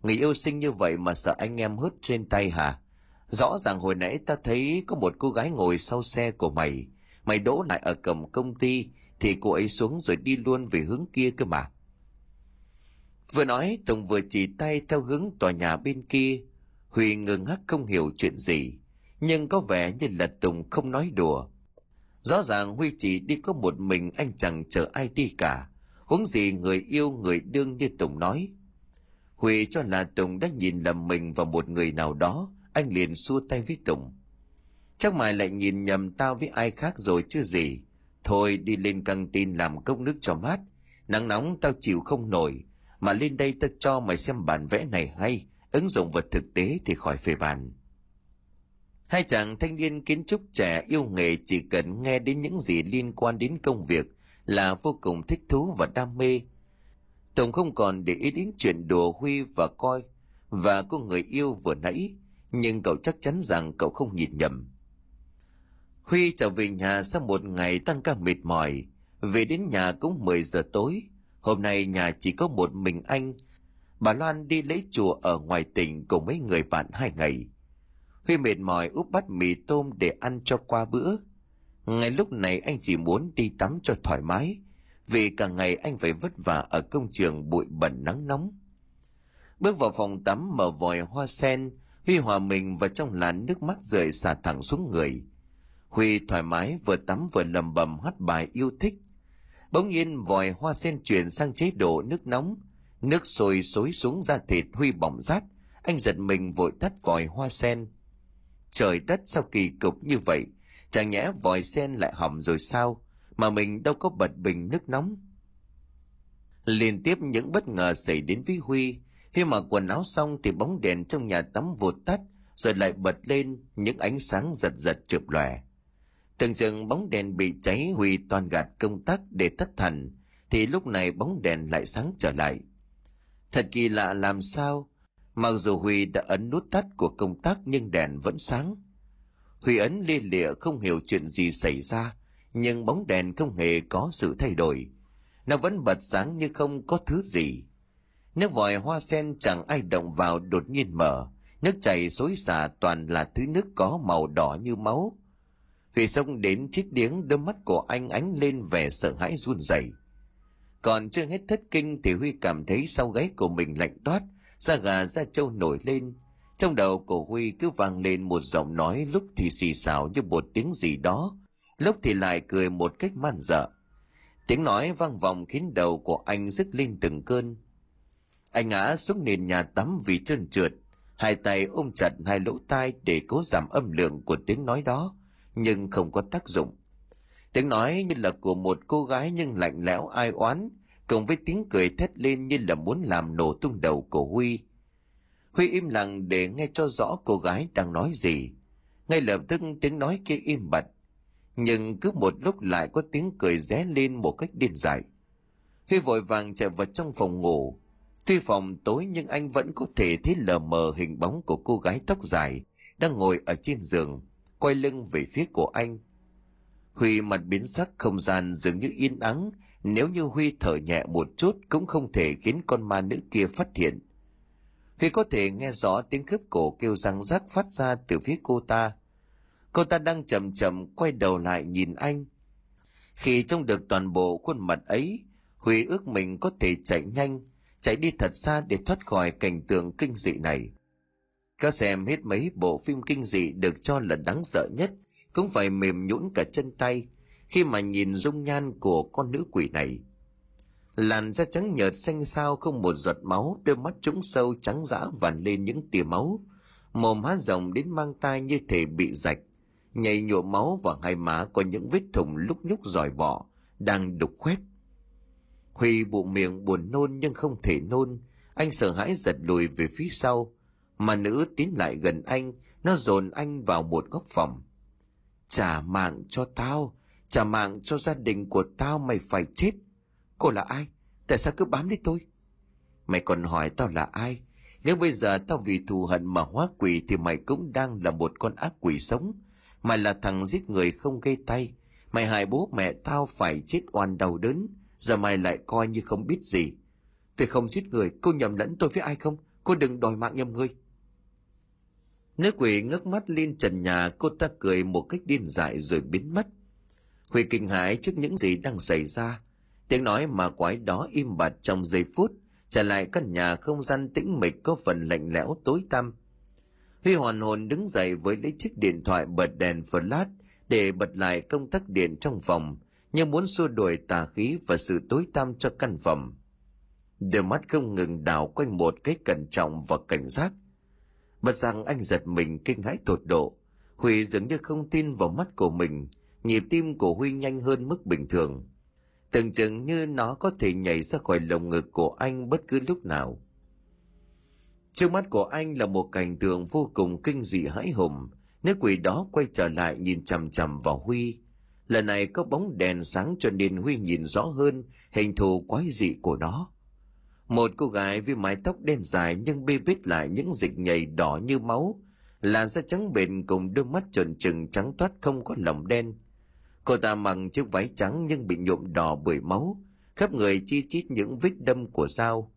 người yêu sinh như vậy mà sợ anh em hớt trên tay hả? Rõ ràng hồi nãy ta thấy có một cô gái ngồi sau xe của mày. Mày đỗ lại ở cầm công ty thì cô ấy xuống rồi đi luôn về hướng kia cơ mà. Vừa nói Tùng vừa chỉ tay theo hướng tòa nhà bên kia. Huy ngừng ngác không hiểu chuyện gì. Nhưng có vẻ như là Tùng không nói đùa. Rõ ràng Huy chỉ đi có một mình anh chẳng chờ ai đi cả. Huống gì người yêu người đương như Tùng nói. Huy cho là Tùng đã nhìn lầm mình vào một người nào đó. Anh liền xua tay với Tùng. Chắc mày lại nhìn nhầm tao với ai khác rồi chứ gì. Thôi đi lên căng tin làm cốc nước cho mát. Nắng nóng tao chịu không nổi mà lên đây tao cho mày xem bản vẽ này hay ứng dụng vật thực tế thì khỏi phê bàn hai chàng thanh niên kiến trúc trẻ yêu nghề chỉ cần nghe đến những gì liên quan đến công việc là vô cùng thích thú và đam mê tùng không còn để ý đến chuyện đùa huy và coi và cô người yêu vừa nãy, nhưng cậu chắc chắn rằng cậu không nhìn nhầm huy trở về nhà sau một ngày tăng ca mệt mỏi về đến nhà cũng 10 giờ tối Hôm nay nhà chỉ có một mình anh. Bà Loan đi lấy chùa ở ngoài tỉnh cùng mấy người bạn hai ngày. Huy mệt mỏi úp bát mì tôm để ăn cho qua bữa. Ngay lúc này anh chỉ muốn đi tắm cho thoải mái, vì cả ngày anh phải vất vả ở công trường bụi bẩn nắng nóng. Bước vào phòng tắm mở vòi hoa sen, Huy hòa mình vào trong làn nước mắt rơi xả thẳng xuống người. Huy thoải mái vừa tắm vừa lầm bầm hát bài yêu thích. Bỗng nhiên vòi hoa sen chuyển sang chế độ nước nóng. Nước sôi xối xuống da thịt Huy bỏng rát. Anh giật mình vội tắt vòi hoa sen. Trời đất sao kỳ cục như vậy? Chẳng nhẽ vòi sen lại hỏng rồi sao? Mà mình đâu có bật bình nước nóng. Liên tiếp những bất ngờ xảy đến với Huy. Khi mà quần áo xong thì bóng đèn trong nhà tắm vụt tắt rồi lại bật lên những ánh sáng giật giật chụp lòe. Tưởng chừng bóng đèn bị cháy Huy toàn gạt công tắc để thất thần, thì lúc này bóng đèn lại sáng trở lại. Thật kỳ lạ làm sao, mặc dù Huy đã ấn nút tắt của công tắc nhưng đèn vẫn sáng. Huy ấn lia lịa không hiểu chuyện gì xảy ra, nhưng bóng đèn không hề có sự thay đổi. Nó vẫn bật sáng như không có thứ gì. Nước vòi hoa sen chẳng ai động vào đột nhiên mở, nước chảy xối xả toàn là thứ nước có màu đỏ như máu Huy xông đến chiếc điếng đôi mắt của anh ánh lên vẻ sợ hãi run rẩy. Còn chưa hết thất kinh thì Huy cảm thấy sau gáy của mình lạnh toát, da gà da trâu nổi lên. Trong đầu của Huy cứ vang lên một giọng nói lúc thì xì xào như một tiếng gì đó, lúc thì lại cười một cách man dợ. Tiếng nói vang vọng khiến đầu của anh rứt lên từng cơn. Anh ngã xuống nền nhà tắm vì trơn trượt, hai tay ôm chặt hai lỗ tai để cố giảm âm lượng của tiếng nói đó nhưng không có tác dụng. Tiếng nói như là của một cô gái nhưng lạnh lẽo ai oán, cùng với tiếng cười thét lên như là muốn làm nổ tung đầu của Huy. Huy im lặng để nghe cho rõ cô gái đang nói gì. Ngay lập tức tiếng nói kia im bặt, nhưng cứ một lúc lại có tiếng cười ré lên một cách điên dại. Huy vội vàng chạy vào trong phòng ngủ. Tuy phòng tối nhưng anh vẫn có thể thấy lờ mờ hình bóng của cô gái tóc dài đang ngồi ở trên giường quay lưng về phía của anh. Huy mặt biến sắc không gian dường như yên ắng, nếu như Huy thở nhẹ một chút cũng không thể khiến con ma nữ kia phát hiện. Huy có thể nghe rõ tiếng cướp cổ kêu răng rác phát ra từ phía cô ta. Cô ta đang chậm chậm quay đầu lại nhìn anh. Khi trông được toàn bộ khuôn mặt ấy, Huy ước mình có thể chạy nhanh, chạy đi thật xa để thoát khỏi cảnh tượng kinh dị này. Các xem hết mấy bộ phim kinh dị được cho là đáng sợ nhất, cũng phải mềm nhũn cả chân tay khi mà nhìn dung nhan của con nữ quỷ này. Làn da trắng nhợt xanh xao không một giọt máu, đôi mắt trũng sâu trắng dã vằn lên những tia máu. Mồm há rộng đến mang tai như thể bị rạch, nhảy nhổ máu và hai má có những vết thủng lúc nhúc giỏi bỏ, đang đục khoét. Huy bộ miệng buồn nôn nhưng không thể nôn, anh sợ hãi giật lùi về phía sau, mà nữ tiến lại gần anh nó dồn anh vào một góc phòng. Trả mạng cho tao trả mạng cho gia đình của tao mày phải chết cô là ai tại sao cứ bám lấy tôi mày còn hỏi tao là ai nếu bây giờ tao vì thù hận mà hóa quỷ thì mày cũng đang là một con ác quỷ sống mày là thằng giết người không gây tay Mày hại bố mẹ tao phải chết oan đau đớn, giờ mày lại coi như không biết gì. Tôi không giết người, cô nhầm lẫn tôi với ai không? Cô đừng đòi mạng nhầm người. Nữ quỷ ngước mắt lên trần nhà, cô ta cười một cách điên dại rồi biến mất. Huy kinh hãi trước những gì đang xảy ra. Tiếng nói mà quái đó im bặt trong giây phút, trả lại căn nhà không gian tĩnh mịch có phần lạnh lẽo tối tăm. Huy hoàn hồn đứng dậy với lấy chiếc điện thoại bật đèn flash để bật lại công tắc điện trong phòng, như muốn xua đuổi tà khí và sự tối tăm cho căn phòng. Đôi mắt không ngừng đảo quanh một cái cẩn trọng và cảnh giác. Bất rằng anh giật mình kinh hãi tột độ. Huy dường như không tin vào mắt của mình, nhịp tim của Huy nhanh hơn mức bình thường. Tưởng chừng như nó có thể nhảy ra khỏi lồng ngực của anh bất cứ lúc nào. Trước mắt của anh là một cảnh tượng vô cùng kinh dị hãi hùng. Nếu quỷ đó quay trở lại nhìn chằm chằm vào Huy. Lần này có bóng đèn sáng cho nên Huy nhìn rõ hơn hình thù quái dị của nó. Một cô gái với mái tóc đen dài nhưng bê bết lại những dịch nhầy đỏ như máu, làn da trắng bền cùng đôi mắt tròn trừng trắng toát không có lồng đen. Cô ta mặc chiếc váy trắng nhưng bị nhuộm đỏ bởi máu, khắp người chi chít những vết đâm của dao.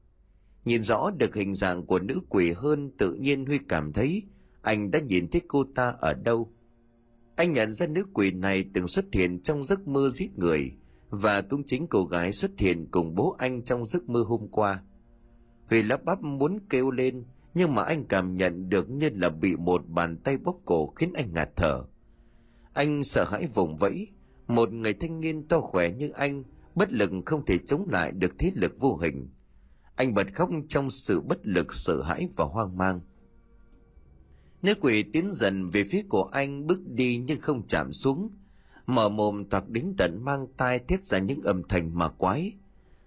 Nhìn rõ được hình dạng của nữ quỷ hơn tự nhiên Huy cảm thấy anh đã nhìn thấy cô ta ở đâu. Anh nhận ra nữ quỷ này từng xuất hiện trong giấc mơ giết người, và cũng chính cô gái xuất hiện cùng bố anh trong giấc mơ hôm qua. Huy lắp bắp muốn kêu lên, nhưng mà anh cảm nhận được như là bị một bàn tay bóp cổ khiến anh ngạt thở. Anh sợ hãi vùng vẫy, một người thanh niên to khỏe như anh, bất lực không thể chống lại được thế lực vô hình. Anh bật khóc trong sự bất lực sợ hãi và hoang mang. Nữ quỷ tiến dần về phía của anh bước đi nhưng không chạm xuống, mở mồm toạc đến tận mang tai thiết ra những âm thanh mà quái.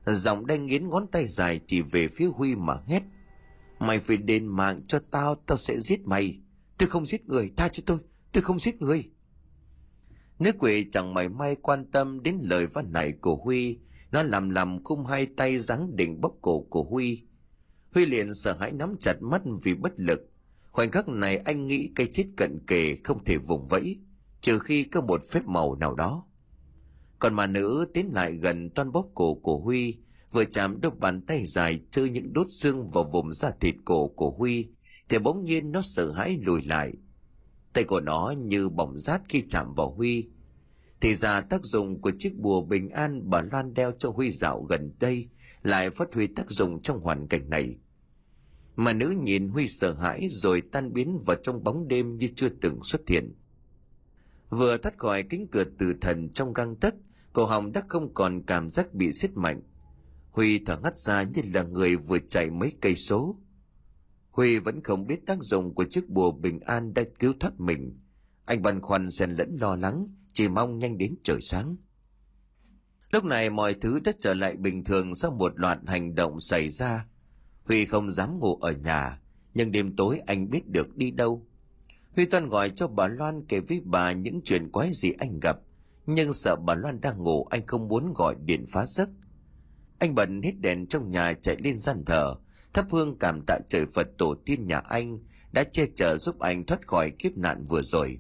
Giọng đanh nghiến ngón tay dài chỉ về phía Huy mà hét. Mày phải đền mạng cho tao, tao sẽ giết mày. Tôi không giết người, tha cho tôi, tôi không giết người. Nữ quỷ chẳng mảy may quan tâm đến lời văn này của Huy, nó làm làm khung hai tay giáng đỉnh bóp cổ của Huy. Huy liền sợ hãi nắm chặt mắt vì bất lực. Khoảnh khắc này anh nghĩ cây chết cận kề không thể vùng vẫy trừ khi có một phép màu nào đó. Còn mà nữ tiến lại gần toan bóp cổ của Huy, vừa chạm đôi bàn tay dài chơi những đốt xương vào vùng da thịt cổ của Huy, thì bỗng nhiên nó sợ hãi lùi lại. Tay của nó như bỏng rát khi chạm vào Huy. Thì ra tác dụng của chiếc bùa bình an bà Loan đeo cho Huy dạo gần đây lại phát huy tác dụng trong hoàn cảnh này. Mà nữ nhìn Huy sợ hãi rồi tan biến vào trong bóng đêm như chưa từng xuất hiện. Vừa thoát khỏi cánh cửa tử thần trong găng tấc, cổ họng đã không còn cảm giác bị xiết mạnh. Huy thở ngắt ra như là người vừa chạy mấy cây số. Huy vẫn không biết tác dụng của chiếc bùa bình an đã cứu thoát mình. Anh băn khoăn xen lẫn lo lắng, chỉ mong nhanh đến trời sáng. Lúc này mọi thứ đã trở lại bình thường sau một loạt hành động xảy ra. Huy không dám ngủ ở nhà, nhưng đêm tối anh biết được đi đâu. Huy Toan gọi cho bà Loan kể với bà những chuyện quái gì anh gặp, nhưng sợ bà Loan đang ngủ anh không muốn gọi điện phá giấc. Anh bận hết đèn trong nhà chạy lên gian thờ, thắp hương cảm tạ trời Phật tổ tiên nhà anh đã che chở giúp anh thoát khỏi kiếp nạn vừa rồi.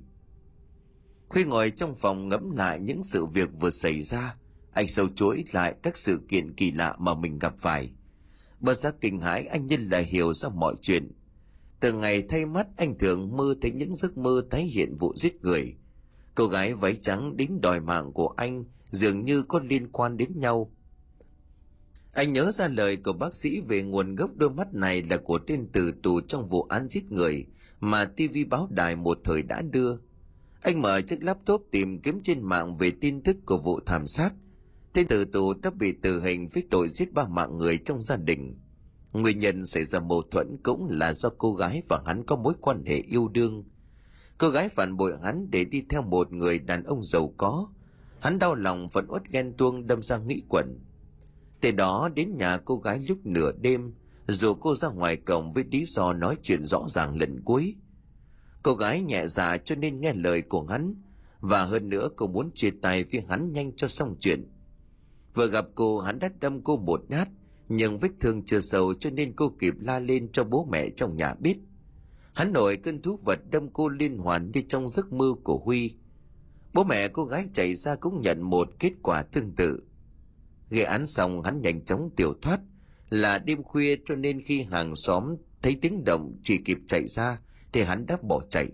khi ngồi trong phòng ngẫm lại những sự việc vừa xảy ra, anh sâu chuỗi lại các sự kiện kỳ lạ mà mình gặp phải. Bất giác kinh hãi anh nhân là hiểu ra mọi chuyện, từ ngày thay mắt anh thường mơ thấy những giấc mơ tái hiện vụ giết người. Cô gái váy trắng đến đòi mạng của anh dường như có liên quan đến nhau. Anh nhớ ra lời của bác sĩ về nguồn gốc đôi mắt này là của tên tử tù trong vụ án giết người mà TV báo đài một thời đã đưa. Anh mở chiếc laptop tìm kiếm trên mạng về tin tức của vụ thảm sát. Tên tử tù đã bị tử hình với tội giết ba mạng người trong gia đình. Nguyên nhân xảy ra mâu thuẫn cũng là do cô gái và hắn có mối quan hệ yêu đương. Cô gái phản bội hắn để đi theo một người đàn ông giàu có. Hắn đau lòng vẫn uất ghen tuông đâm ra nghĩ quẩn. Từ đó đến nhà cô gái lúc nửa đêm, dù cô ra ngoài cổng với lý do nói chuyện rõ ràng lần cuối. Cô gái nhẹ dạ cho nên nghe lời của hắn, và hơn nữa cô muốn chia tay với hắn nhanh cho xong chuyện. Vừa gặp cô hắn đã đâm cô một nhát, nhưng vết thương chưa sâu cho nên cô kịp la lên cho bố mẹ trong nhà biết. Hắn nổi cơn thú vật đâm cô liên hoàn như trong giấc mơ của Huy. Bố mẹ cô gái chạy ra cũng nhận một kết quả tương tự. Gây án xong hắn nhanh chóng tiểu thoát, là đêm khuya cho nên khi hàng xóm thấy tiếng động chỉ kịp chạy ra thì hắn đã bỏ chạy.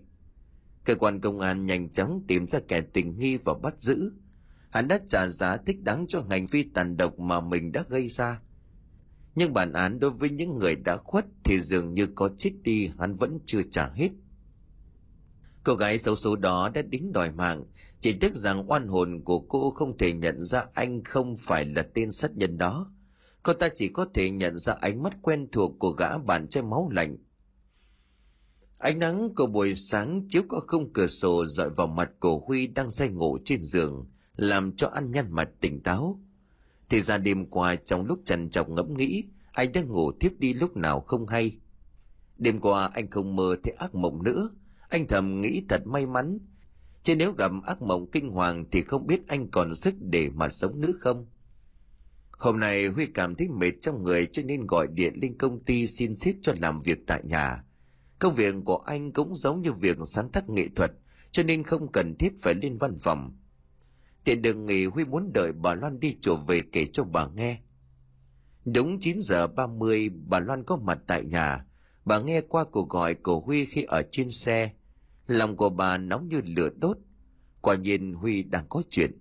Cơ quan công an nhanh chóng tìm ra kẻ tình nghi và bắt giữ. Hắn đã trả giá thích đáng cho hành vi tàn độc mà mình đã gây ra. Nhưng bản án đối với những người đã khuất thì dường như có chết đi hắn vẫn chưa trả hết. Cô gái xấu số đó đã đính đòi mạng, chỉ tiếc rằng oan hồn của cô không thể nhận ra anh không phải là tên sát nhân đó. Cô ta chỉ có thể nhận ra ánh mắt quen thuộc của gã bạn trai máu lạnh. Ánh nắng của buổi sáng chiếu qua không cửa sổ dọi vào mặt cổ Huy đang say ngủ trên giường, làm cho anh nhăn mặt tỉnh táo. Thì ra đêm qua trong lúc trần trọng ngẫm nghĩ, anh đang ngủ tiếp đi lúc nào không hay. Đêm qua anh không mơ thấy ác mộng nữa, anh thầm nghĩ thật may mắn. Chứ nếu gặp ác mộng kinh hoàng thì không biết anh còn sức để mà sống nữa không. Hôm nay Huy cảm thấy mệt trong người cho nên gọi điện lên công ty xin xếp cho làm việc tại nhà. Công việc của anh cũng giống như việc sáng tác nghệ thuật, cho nên không cần thiết phải lên văn phòng. Tiện đường nghỉ Huy muốn đợi bà Loan đi chùa về kể cho bà nghe. Đúng 9 giờ 30, bà Loan có mặt tại nhà. Bà nghe qua cuộc gọi của Huy khi ở trên xe. Lòng của bà nóng như lửa đốt. Quả nhiên Huy đang có chuyện.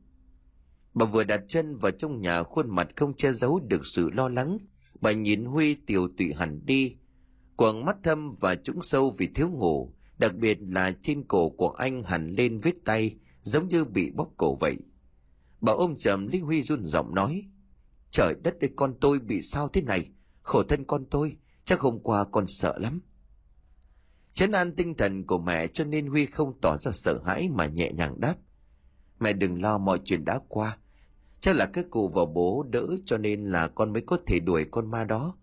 Bà vừa đặt chân vào trong nhà khuôn mặt không che giấu được sự lo lắng. Bà nhìn Huy tiểu tụy hẳn đi. Quầng mắt thâm và trũng sâu vì thiếu ngủ. Đặc biệt là trên cổ của anh hẳn lên vết tay giống như bị bóp cổ vậy. Bà ôm chầm Lý Huy run giọng nói. Trời đất ơi con tôi bị sao thế này? Khổ thân con tôi, chắc hôm qua con sợ lắm. Chấn an tinh thần của mẹ cho nên Huy không tỏ ra sợ hãi mà nhẹ nhàng đáp. Mẹ đừng lo mọi chuyện đã qua. Chắc là cái cụ và bố đỡ cho nên là con mới có thể đuổi con ma đó.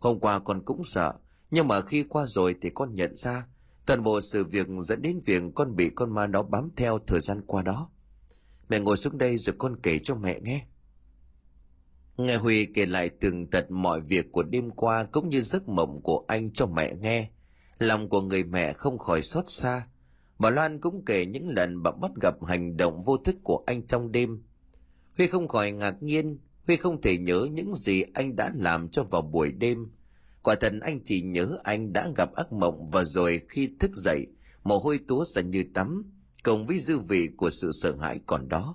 Hôm qua con cũng sợ, nhưng mà khi qua rồi thì con nhận ra toàn bộ sự việc dẫn đến việc con bị con ma đó bám theo thời gian qua đó. Mẹ ngồi xuống đây rồi con kể cho mẹ nghe. Nghe Huy kể lại tường tật mọi việc của đêm qua cũng như giấc mộng của anh cho mẹ nghe. Lòng của người mẹ không khỏi xót xa. Bà Loan cũng kể những lần bà bắt gặp hành động vô thức của anh trong đêm. Huy không khỏi ngạc nhiên, Huy không thể nhớ những gì anh đã làm cho vào buổi đêm. Quả thật anh chỉ nhớ anh đã gặp ác mộng và rồi khi thức dậy, mồ hôi túa ra như tắm, cộng với dư vị của sự sợ hãi còn đó.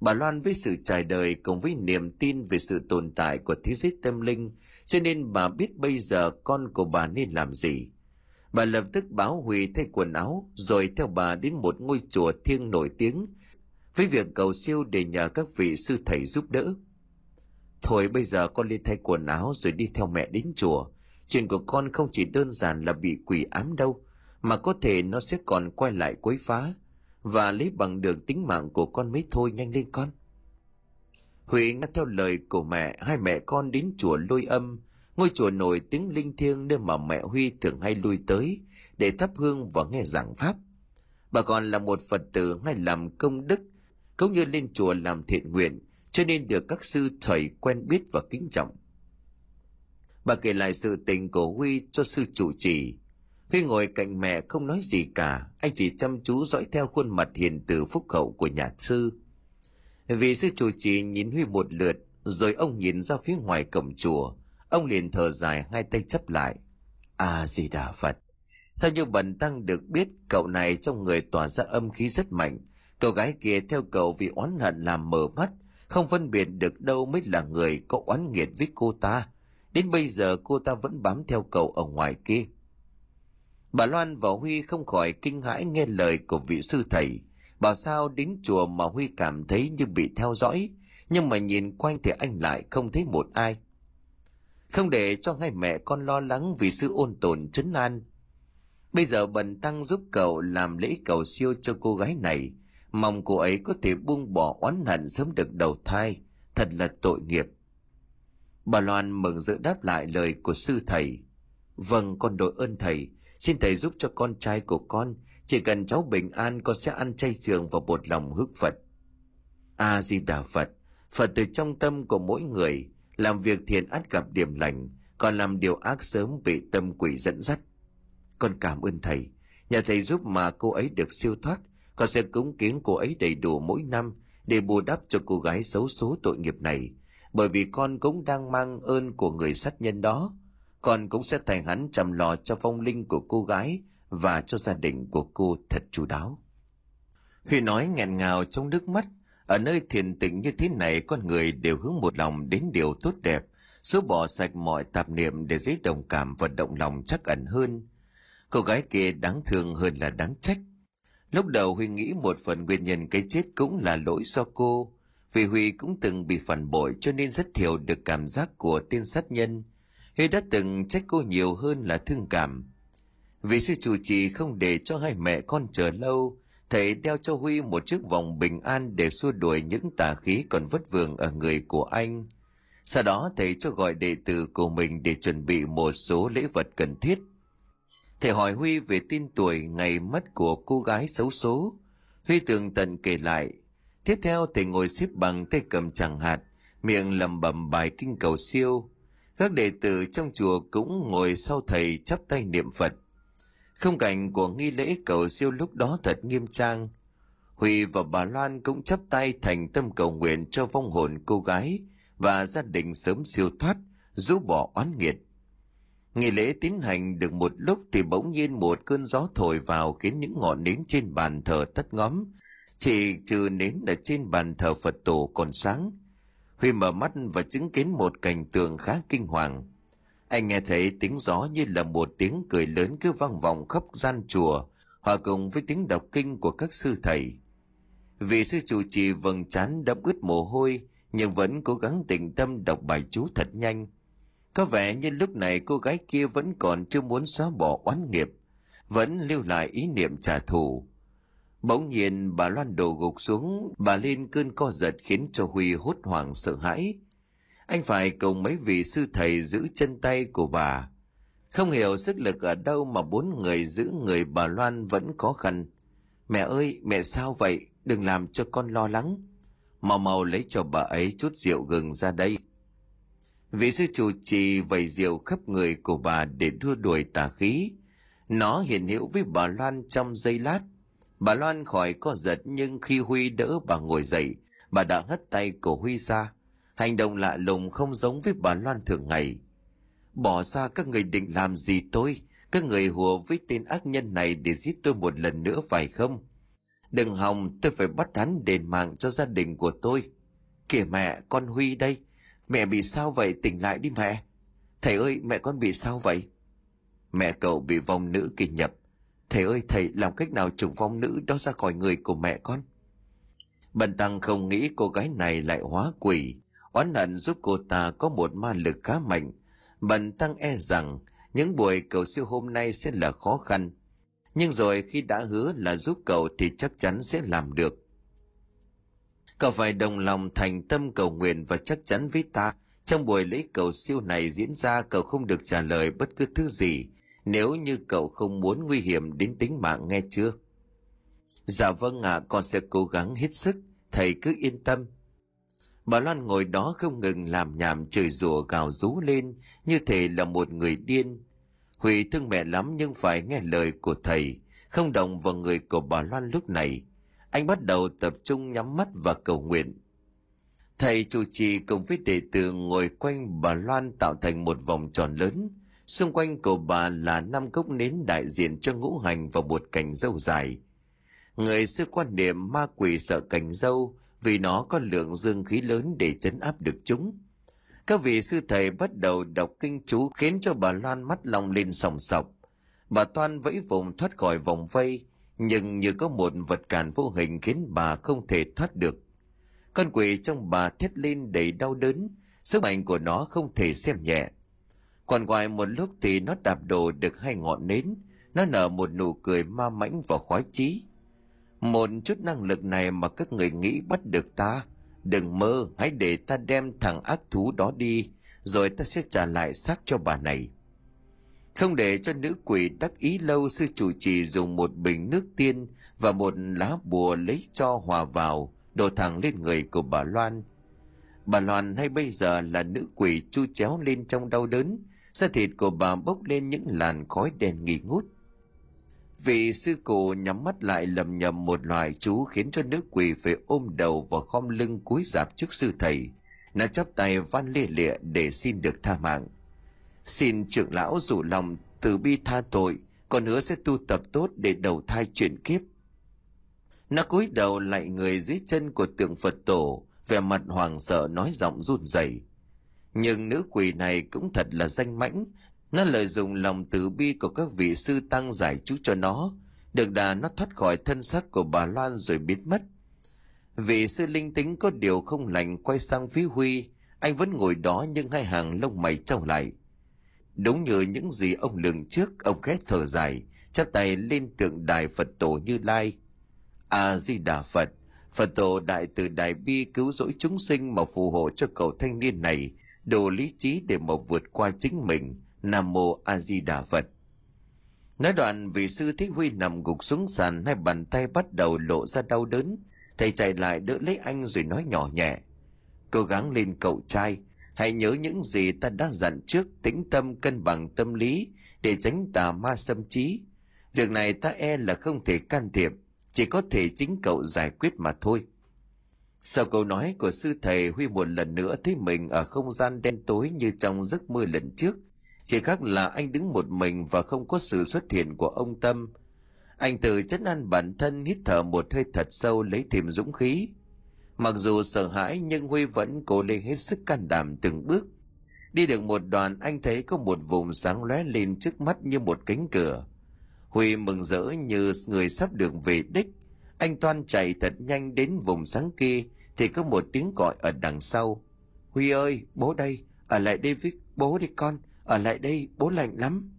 Bà Loan với sự trải đời cùng với niềm tin về sự tồn tại của thế giới tâm linh, cho nên bà biết bây giờ con của bà nên làm gì. Bà lập tức báo Huy thay quần áo, rồi theo bà đến một ngôi chùa thiêng nổi tiếng, với việc cầu siêu để nhờ các vị sư thầy giúp đỡ. Thôi bây giờ con lên thay quần áo rồi đi theo mẹ đến chùa. Chuyện của con không chỉ đơn giản là bị quỷ ám đâu, mà có thể nó sẽ còn quay lại quấy phá và lấy bằng được tính mạng của con mới thôi nhanh lên con. Huy nghe theo lời của mẹ, hai mẹ con đến chùa lôi âm, ngôi chùa nổi tiếng linh thiêng nơi mà mẹ Huy thường hay lui tới để thắp hương và nghe giảng pháp. Bà còn là một Phật tử hay làm công đức, cũng như lên chùa làm thiện nguyện, cho nên được các sư thầy quen biết và kính trọng. Bà kể lại sự tình của Huy cho sư chủ trì, Huy ngồi cạnh mẹ không nói gì cả, anh chỉ chăm chú dõi theo khuôn mặt hiền từ phúc hậu của nhà sư. Vị sư chủ trì nhìn Huy một lượt, rồi ông nhìn ra phía ngoài cổng chùa. Ông liền thở dài hai tay chấp lại. À gì đà Phật. Theo như bần tăng được biết, cậu này trong người tỏa ra âm khí rất mạnh. Cậu gái kia theo cậu vì oán hận làm mờ mắt, không phân biệt được đâu mới là người có oán nghiệt với cô ta. Đến bây giờ cô ta vẫn bám theo cậu ở ngoài kia. Bà Loan và Huy không khỏi kinh hãi nghe lời của vị sư thầy. Bảo sao đến chùa mà Huy cảm thấy như bị theo dõi, nhưng mà nhìn quanh thì anh lại không thấy một ai. Không để cho hai mẹ con lo lắng vì sư ôn tồn trấn an. Bây giờ bần tăng giúp cậu làm lễ cầu siêu cho cô gái này, mong cô ấy có thể buông bỏ oán hận sớm được đầu thai, thật là tội nghiệp. Bà Loan mừng rỡ đáp lại lời của sư thầy. Vâng, con đội ơn thầy, Xin thầy giúp cho con trai của con, chỉ cần cháu bình an con sẽ ăn chay trường và bột lòng hức Phật. A Di Đà Phật, Phật từ trong tâm của mỗi người, làm việc thiện ắt gặp điểm lành, còn làm điều ác sớm bị tâm quỷ dẫn dắt. Con cảm ơn thầy, nhà thầy giúp mà cô ấy được siêu thoát, con sẽ cúng kiến cô ấy đầy đủ mỗi năm để bù đắp cho cô gái xấu số tội nghiệp này bởi vì con cũng đang mang ơn của người sát nhân đó con cũng sẽ thành hắn chăm lo cho phong linh của cô gái và cho gia đình của cô thật chu đáo. Huy nói nghẹn ngào trong nước mắt, ở nơi thiền tịnh như thế này con người đều hướng một lòng đến điều tốt đẹp, xóa bỏ sạch mọi tạp niệm để dễ đồng cảm và động lòng chắc ẩn hơn. Cô gái kia đáng thương hơn là đáng trách. Lúc đầu huy nghĩ một phần nguyên nhân cái chết cũng là lỗi do cô, vì huy cũng từng bị phản bội cho nên rất hiểu được cảm giác của tên sát nhân. Huy đã từng trách cô nhiều hơn là thương cảm vì sư chủ trì không để cho hai mẹ con chờ lâu. Thầy đeo cho huy một chiếc vòng bình an để xua đuổi những tà khí còn vất vưởng ở người của anh. Sau đó thầy cho gọi đệ tử của mình để chuẩn bị một số lễ vật cần thiết. Thầy hỏi huy về tin tuổi ngày mất của cô gái xấu số. Huy tường tận kể lại. Tiếp theo thầy ngồi xếp bằng tay cầm chẳng hạt miệng lẩm bẩm bài kinh cầu siêu. Các đệ tử trong chùa cũng ngồi sau thầy chắp tay niệm phật không cảnh của nghi lễ cầu siêu lúc đó thật nghiêm trang. Huy và bà loan cũng chắp tay thành tâm cầu nguyện cho vong hồn cô gái và gia đình sớm siêu thoát, rũ bỏ oán nghiệt. Nghi lễ tiến hành được một lúc thì bỗng nhiên một cơn gió thổi vào khiến những ngọn nến trên bàn thờ tắt ngóm, chỉ trừ nến ở trên bàn thờ phật tổ còn sáng. Huy mở mắt và chứng kiến một cảnh tượng khá kinh hoàng anh nghe thấy tiếng gió như là một tiếng cười lớn cứ vang vọng khắp gian chùa, hòa cùng với tiếng đọc kinh của các sư thầy. Vị sư chủ trì vầng trán đẫm ướt mồ hôi, nhưng vẫn cố gắng tĩnh tâm đọc bài chú thật nhanh. Có vẻ như lúc này cô gái kia vẫn còn chưa muốn xóa bỏ oán nghiệp, vẫn lưu lại ý niệm trả thù. Bỗng nhiên bà loan đổ gục xuống, bà lên cơn co giật khiến cho huy hốt hoảng sợ hãi anh phải cùng mấy vị sư thầy giữ chân tay của bà. Không hiểu sức lực ở đâu mà bốn người giữ người bà loan vẫn khó khăn. Mẹ ơi, mẹ sao vậy? Đừng làm cho con lo lắng. Mau mau lấy cho bà ấy chút rượu gừng ra đây. Vị sư chủ trì vầy rượu khắp người của bà để đua đuổi tà khí. Nó hiện hữu với bà loan trong giây lát. Bà loan khỏi co giật nhưng khi huy đỡ bà ngồi dậy, bà đã hất tay của huy ra hành động lạ lùng không giống với bà loan thường ngày. Bỏ ra các người định làm gì tôi? Các người hùa với tên ác nhân này để giết tôi một lần nữa phải không? Đừng hòng, tôi phải bắt hắn đền mạng cho gia đình của tôi. Kìa mẹ, con huy đây. Mẹ bị sao vậy? Tỉnh lại đi mẹ. Thầy ơi, mẹ con bị sao vậy? Mẹ cậu bị vong nữ kỳ nhập. Thầy ơi, thầy, làm cách nào trục vong nữ đó ra khỏi người của mẹ con? Bần tăng không nghĩ cô gái này lại hóa quỷ oán hận giúp cô ta có một ma lực khá mạnh. Bần tăng e rằng những buổi cầu siêu hôm nay sẽ là khó khăn. Nhưng rồi khi đã hứa là giúp cậu thì chắc chắn sẽ làm được. Cậu phải đồng lòng thành tâm cầu nguyện và chắc chắn với ta. Trong buổi lễ cầu siêu này diễn ra cậu không được trả lời bất cứ thứ gì. Nếu như cậu không muốn nguy hiểm đến tính mạng nghe chưa? Dạ vâng ạ à, con sẽ cố gắng hết sức. Thầy cứ yên tâm bà loan ngồi đó không ngừng làm nhảm chửi rủa gào rú lên, như thể là một người điên. Huy thương mẹ lắm nhưng phải nghe lời của thầy, không động vào người của bà loan lúc này. Anh bắt đầu tập trung nhắm mắt và cầu nguyện. Thầy chủ trì cùng với đệ tử ngồi quanh bà loan tạo thành một vòng tròn lớn. Xung quanh cầu bà là năm cốc nến đại diện cho ngũ hành và một cành dâu dài. Người xưa quan niệm ma quỷ sợ cành dâu vì nó có lượng dương khí lớn để chấn áp được chúng. Các vị sư thầy bắt đầu đọc kinh chú khiến cho bà loan mắt long lên sòng sọc. Bà toan vẫy vùng thoát khỏi vòng vây, nhưng như có một vật cản vô hình khiến bà không thể thoát được. Con quỷ trong bà thét lên đầy đau đớn, sức mạnh của nó không thể xem nhẹ. Còn ngoài một lúc thì nó đạp đổ được hai ngọn nến, nó nở một nụ cười ma mãnh và khoái chí một chút năng lực này mà các người nghĩ bắt được ta. Đừng mơ, hãy để ta đem thằng ác thú đó đi, rồi ta sẽ trả lại xác cho bà này. Không để cho nữ quỷ đắc ý lâu, sư chủ trì dùng một bình nước tiên và một lá bùa lấy cho hòa vào, đổ thẳng lên người của bà loan. Bà loan hay bây giờ là nữ quỷ chu chéo lên trong đau đớn, da thịt của bà bốc lên những làn khói đen nghi ngút. Vị sư cụ nhắm mắt lại lầm nhầm một loài chú khiến cho nữ quỷ phải ôm đầu và khom lưng cúi rạp trước sư thầy. Nó chắp tay van lia lịa để xin được tha mạng. Xin trưởng lão rủ lòng từ bi tha tội, còn hứa sẽ tu tập tốt để đầu thai chuyển kiếp. Nó cúi đầu lại người dưới chân của tượng Phật tổ, vẻ mặt hoàng sợ nói giọng run rẩy. Nhưng nữ quỷ này cũng thật là danh mãnh, nó lợi dụng lòng từ bi của các vị sư tăng giải chú cho nó, được đà nó thoát khỏi thân xác của bà Loan rồi biến mất. Vị sư linh tính có điều không lành quay sang phía Huy, anh vẫn ngồi đó nhưng hai hàng lông mày trao lại. Đúng như những gì ông lường trước, ông khét thở dài, chắp tay lên tượng đài Phật tổ Như Lai. A Di Đà Phật, Phật tổ đại từ đại bi cứu rỗi chúng sinh mà phù hộ cho cậu thanh niên này đủ lý trí để mà vượt qua chính mình. Nam mô A Di Đà Phật. Nói đoạn vị sư Thích Huy nằm gục xuống sàn hai bàn tay bắt đầu lộ ra đau đớn. Thầy chạy lại đỡ lấy anh rồi nói nhỏ nhẹ. Cố gắng lên cậu trai, hãy nhớ những gì ta đã dặn trước tĩnh tâm cân bằng tâm lý để tránh tà ma xâm trí. Việc này ta e là không thể can thiệp, chỉ có thể chính cậu giải quyết mà thôi. Sau câu nói của sư thầy Huy một lần nữa thấy mình ở không gian đen tối như trong giấc mơ lần trước. Chỉ khác là anh đứng một mình và không có sự xuất hiện của ông Tâm. Anh tự chấn an bản thân hít thở một hơi thật sâu lấy thêm dũng khí. Mặc dù sợ hãi nhưng Huy vẫn cố lên hết sức can đảm từng bước. Đi được một đoạn anh thấy có một vùng sáng lóe lên trước mắt như một cánh cửa. Huy mừng rỡ như người sắp được về đích. Anh toan chạy thật nhanh đến vùng sáng kia thì có một tiếng gọi ở đằng sau. Huy ơi, bố đây, ở lại đây với bố đi con, ở lại đây, bố lạnh lắm.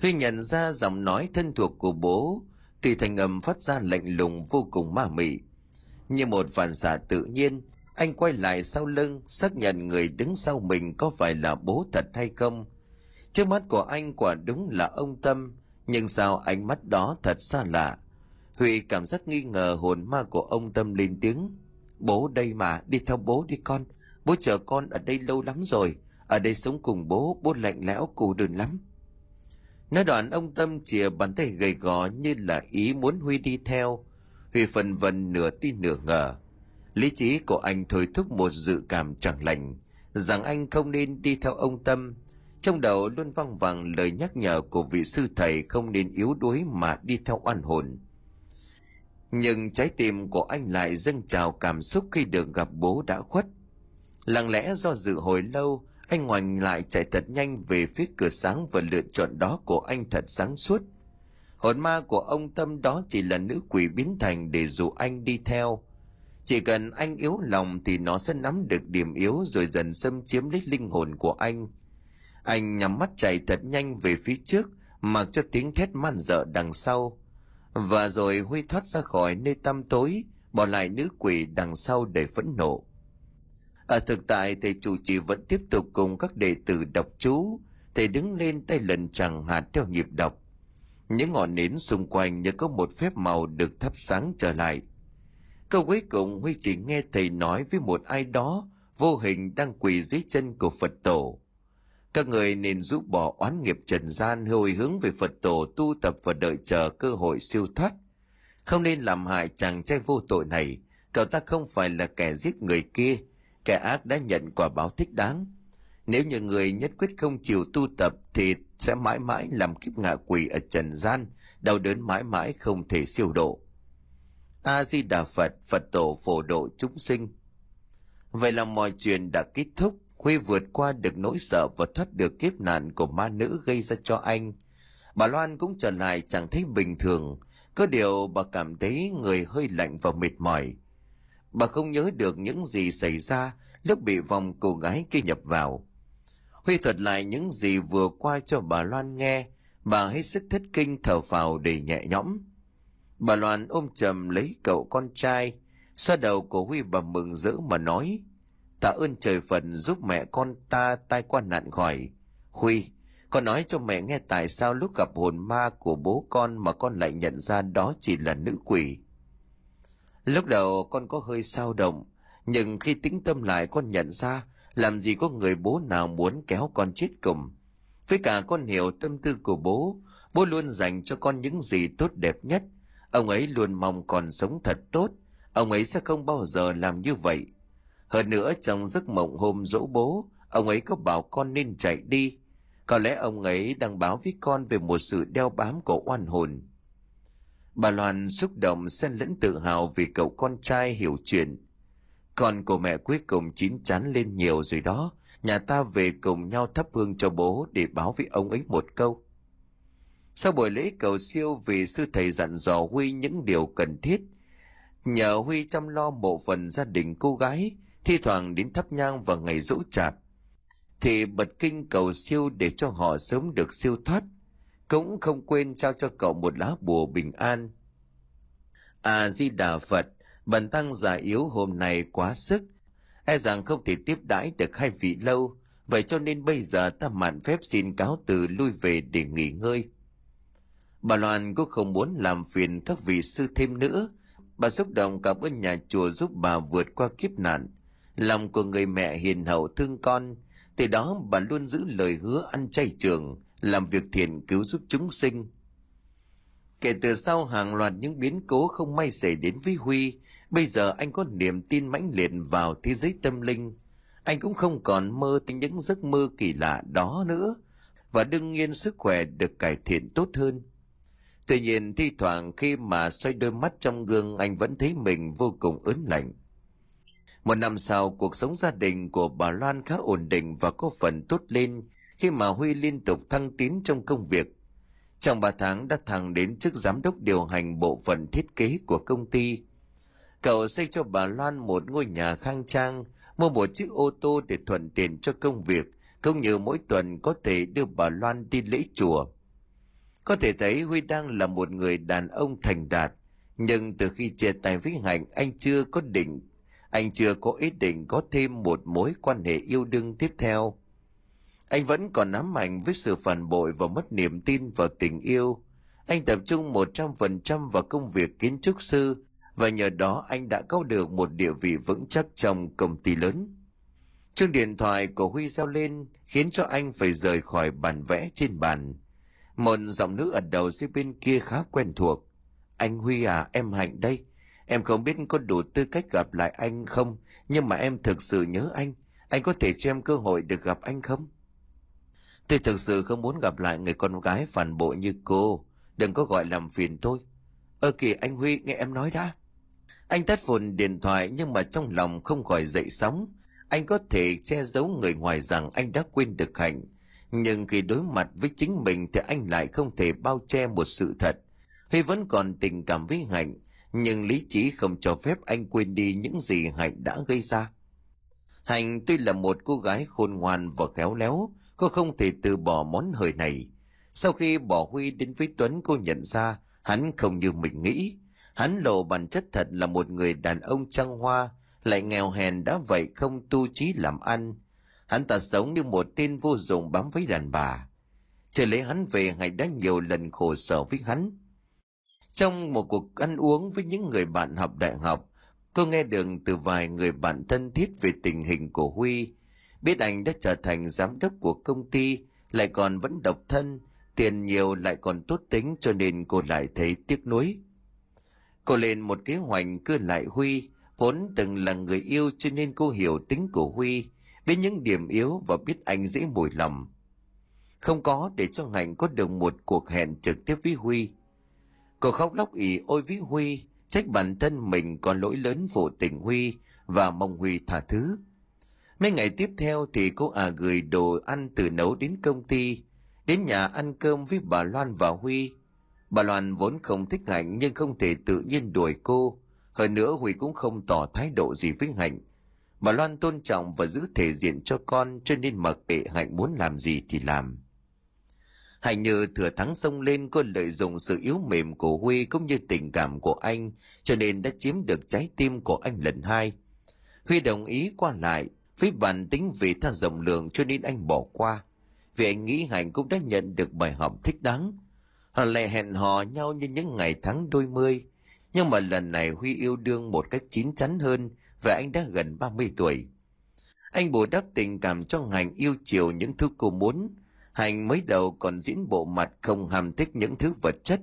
Huy nhận ra giọng nói thân thuộc của bố, thì thành âm phát ra lạnh lùng vô cùng ma mị. Như một phản xạ tự nhiên, anh quay lại sau lưng, xác nhận người đứng sau mình có phải là bố thật hay không. Trước mắt của anh quả đúng là ông Tâm, nhưng sao ánh mắt đó thật xa lạ. Huy cảm giác nghi ngờ hồn ma của ông Tâm lên tiếng. Bố đây mà, đi theo bố đi con. Bố chờ con ở đây lâu lắm rồi. Ở đây sống cùng bố, bố lạnh lẽo cô đơn lắm. Nói đoạn ông Tâm chìa bàn tay gầy gò như là ý muốn Huy đi theo. Huy phần vần nửa tin nửa ngờ. Lý trí của anh thôi thúc một dự cảm chẳng lành, rằng anh không nên đi theo ông Tâm. Trong đầu luôn văng vẳng lời nhắc nhở của vị sư thầy không nên yếu đuối mà đi theo oan hồn. Nhưng trái tim của anh lại dâng trào cảm xúc khi được gặp bố đã khuất. Lặng lẽ do dự hồi lâu, anh ngoảnh lại chạy thật nhanh về phía cửa sáng và lựa chọn đó của anh thật sáng suốt. Hồn ma của ông Tâm đó chỉ là nữ quỷ biến thành để dụ anh đi theo. Chỉ cần anh yếu lòng thì nó sẽ nắm được điểm yếu rồi dần xâm chiếm lấy linh hồn của anh. Anh nhắm mắt chạy thật nhanh về phía trước, mặc cho tiếng thét man dợ đằng sau. Và rồi Huy thoát ra khỏi nơi tăm tối, bỏ lại nữ quỷ đằng sau để phẫn nộ. Ở thực tại thầy chủ trì vẫn tiếp tục cùng các đệ tử đọc chú, thầy đứng lên tay lần chẳng hạt theo nhịp đọc. Những ngọn nến xung quanh như có một phép màu được thắp sáng trở lại. Câu cuối cùng Huy chỉ nghe thầy nói với một ai đó vô hình đang quỳ dưới chân của Phật tổ. Các người nên giúp bỏ oán nghiệp trần gian hồi hướng về Phật tổ tu tập và đợi chờ cơ hội siêu thoát. Không nên làm hại chàng trai vô tội này, cậu ta không phải là kẻ giết người kia, kẻ ác đã nhận quả báo thích đáng. Nếu như người nhất quyết không chịu tu tập thì sẽ mãi mãi làm kiếp ngạ quỷ ở trần gian, đau đớn mãi mãi không thể siêu độ. A-di-đà Phật, Phật tổ phổ độ chúng sinh. Vậy là mọi chuyện đã kết thúc, Huy vượt qua được nỗi sợ và thoát được kiếp nạn của ma nữ gây ra cho anh. Bà Loan cũng trở lại chẳng thấy bình thường, có điều bà cảm thấy người hơi lạnh và mệt mỏi. Bà không nhớ được những gì xảy ra lúc bị vòng cô gái kia nhập vào. Huy thuật lại những gì vừa qua cho bà Loan nghe, bà hết sức thất kinh thở phào để nhẹ nhõm. Bà Loan ôm chầm lấy cậu con trai, xoa đầu của Huy bà mừng rỡ mà nói, tạ ơn trời Phật giúp mẹ con ta tai qua nạn khỏi. Huy, con nói cho mẹ nghe tại sao lúc gặp hồn ma của bố con mà con lại nhận ra đó chỉ là nữ quỷ. Lúc đầu con có hơi sao động, nhưng khi tính tâm lại con nhận ra làm gì có người bố nào muốn kéo con chết cùng. Với cả con hiểu tâm tư của bố, Bố luôn dành cho con những gì tốt đẹp nhất. Ông ấy luôn mong con sống thật tốt. Ông ấy sẽ không bao giờ làm như vậy. Hơn nữa trong giấc mộng hôm dỗ bố, ông ấy có bảo con nên chạy đi. Có lẽ ông ấy đang báo với con về một sự đeo bám của oan hồn. Bà Loan xúc động xen lẫn tự hào vì cậu con trai hiểu chuyện. Con của mẹ cuối cùng chín chắn lên nhiều rồi đó. Nhà ta về cùng nhau thắp hương cho bố để báo với ông ấy một câu. Sau buổi lễ cầu siêu vì sư thầy dặn dò Huy những điều cần thiết, nhờ Huy chăm lo bộ phận gia đình cô gái, thi thoảng đến thắp nhang vào ngày dỗ chạp, thì bật kinh cầu siêu để cho họ sớm được siêu thoát, cũng không quên trao cho cậu một lá bùa bình an. À di đà Phật, bần tăng già yếu hôm nay quá sức, e rằng không thể tiếp đãi được hai vị lâu, vậy cho nên bây giờ ta mạn phép xin cáo từ lui về để nghỉ ngơi. Bà Loan cũng không muốn làm phiền các vị sư thêm nữa. Bà xúc động cảm ơn nhà chùa giúp bà vượt qua kiếp nạn. Lòng của người mẹ hiền hậu thương con. Từ đó bà luôn giữ lời hứa ăn chay trường, làm việc thiện cứu giúp chúng sinh. Kể từ sau hàng loạt những biến cố không may xảy đến với Huy, bây giờ anh có niềm tin mãnh liệt vào thế giới tâm linh. Anh cũng không còn mơ tính những giấc mơ kỳ lạ đó nữa, và đương nhiên sức khỏe được cải thiện tốt hơn. Tuy nhiên thi thoảng khi mà xoay đôi mắt trong gương anh vẫn thấy mình vô cùng ớn lạnh. Một năm sau, cuộc sống gia đình của bà Loan khá ổn định và có phần tốt lên khi mà Huy liên tục thăng tiến trong công việc. Trong 3 tháng đã thăng đến chức giám đốc điều hành bộ phận thiết kế của công ty. Cậu xây cho bà Loan một ngôi nhà khang trang, mua một chiếc ô tô để thuận tiện cho công việc, cũng như mỗi tuần có thể đưa bà Loan đi lễ chùa. Có thể thấy Huy đang là một người đàn ông thành đạt, nhưng từ khi chia tay với Hạnh anh chưa có định, anh chưa có ý định có thêm một mối quan hệ yêu đương tiếp theo. Anh vẫn còn nắm mạnh với sự phản bội và mất niềm tin vào tình yêu. Anh tập trung một trăm phần trăm vào công việc kiến trúc sư và nhờ đó anh đã có được một địa vị vững chắc trong công ty lớn. Chuông điện thoại của Huy reo lên khiến cho anh phải rời khỏi bàn vẽ trên bàn. Một giọng nữ ở đầu dưới bên kia khá quen thuộc. Anh Huy à, em Hạnh đây. Em không biết có đủ tư cách gặp lại anh không, nhưng mà em thực sự nhớ anh. Anh có thể cho em cơ hội được gặp anh không? Tôi thực sự không muốn gặp lại người con gái phản bội như cô. Đừng có gọi làm phiền tôi. Ơ kìa anh Huy, nghe em nói đã. Anh tắt phồn điện thoại nhưng mà trong lòng không khỏi dậy sóng. Anh có thể che giấu người ngoài rằng anh đã quên được Hạnh nhưng khi đối mặt với chính mình thì anh lại không thể bao che một sự thật huy vẫn còn tình cảm với hạnh nhưng lý trí không cho phép anh quên đi những gì hạnh đã gây ra hạnh tuy là một cô gái khôn ngoan và khéo léo cô không thể từ bỏ món hời này sau khi bỏ huy đến với tuấn cô nhận ra hắn không như mình nghĩ hắn lộ bản chất thật là một người đàn ông trăng hoa lại nghèo hèn đã vậy không tu trí làm ăn Hắn ta sống như một tên vô dụng bám với đàn bà. Chờ lấy hắn về Hải đã nhiều lần khổ sở với hắn. Trong một cuộc ăn uống với những người bạn học đại học, cô nghe được từ vài người bạn thân thiết về tình hình của Huy. Biết anh đã trở thành giám đốc của công ty, lại còn vẫn độc thân, tiền nhiều lại còn tốt tính cho nên cô lại thấy tiếc nuối. Cô lên một kế hoạch cưa lại Huy, vốn từng là người yêu cho nên cô hiểu tính của Huy, biết những điểm yếu và biết anh dễ mùi lòng. Không có để cho Hạnh có được một cuộc hẹn trực tiếp với Huy. Cô khóc lóc ỉ ôi với Huy, trách bản thân mình có lỗi lớn phụ tình Huy và mong Huy tha thứ. Mấy ngày tiếp theo thì cô à gửi đồ ăn từ nấu đến công ty, đến nhà ăn cơm với bà Loan và Huy. Bà Loan vốn không thích Hạnh nhưng không thể tự nhiên đuổi cô. Hơn nữa Huy cũng không tỏ thái độ gì với Hạnh, Bà Loan tôn trọng và giữ thể diện cho con cho nên mặc kệ Hạnh muốn làm gì thì làm. Hạnh như thừa thắng xông lên cô lợi dụng sự yếu mềm của Huy cũng như tình cảm của anh cho nên đã chiếm được trái tim của anh lần hai. Huy đồng ý qua lại, với bản tính vì tha rộng lượng cho nên anh bỏ qua. Vì anh nghĩ Hạnh cũng đã nhận được bài học thích đáng. Họ lại hẹn hò nhau như những ngày tháng đôi mươi. Nhưng mà lần này Huy yêu đương một cách chín chắn hơn và anh đã gần 30 tuổi. Anh bù đắp tình cảm cho Hạnh yêu chiều những thứ cô muốn. hạnh mới đầu còn diễn bộ mặt không ham thích những thứ vật chất,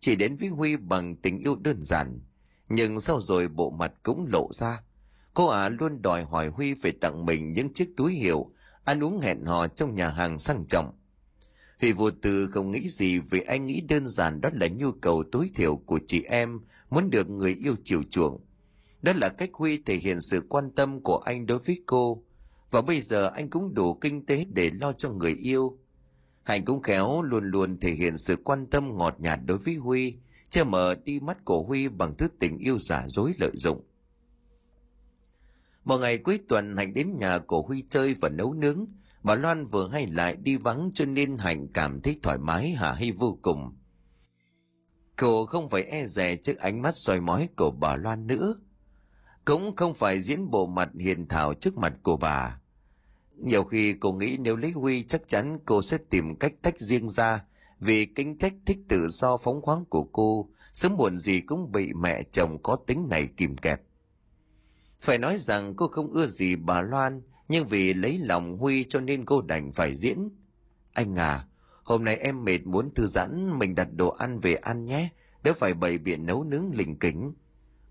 chỉ đến với Huy bằng tình yêu đơn giản. Nhưng sau rồi bộ mặt cũng lộ ra. Cô ả luôn đòi hỏi Huy phải tặng mình những chiếc túi hiệu, ăn uống hẹn hò trong nhà hàng sang trọng. Huy vô tư không nghĩ gì vì anh nghĩ đơn giản đó là nhu cầu tối thiểu của chị em muốn được người yêu chiều chuộng. Đó là cách Huy thể hiện sự quan tâm của anh đối với cô. Và bây giờ anh cũng đủ kinh tế để lo cho người yêu. Hạnh cũng khéo luôn luôn thể hiện sự quan tâm ngọt nhạt đối với Huy, che mờ đi mắt của Huy bằng thứ tình yêu giả dối lợi dụng. Một ngày cuối tuần Hạnh đến nhà của Huy chơi và nấu nướng. Bà Loan vừa hay lại đi vắng cho nên Hạnh cảm thấy thoải mái hả hay vô cùng. Cô không phải e dè trước ánh mắt soi mói của bà Loan nữa. Cũng không phải diễn bộ mặt hiền thảo trước mặt của bà. Nhiều khi cô nghĩ nếu lấy Huy chắc chắn cô sẽ tìm cách tách riêng ra, vì kính cách thích tự do phóng khoáng của cô, sớm muộn gì cũng bị mẹ chồng có tính này kìm kẹp. Phải nói rằng cô không ưa gì bà Loan nhưng vì lấy lòng Huy cho nên cô đành phải diễn. Anh à, hôm nay em mệt muốn thư giãn mình đặt đồ ăn về ăn nhé, đỡ phải bày biện nấu nướng lình kính.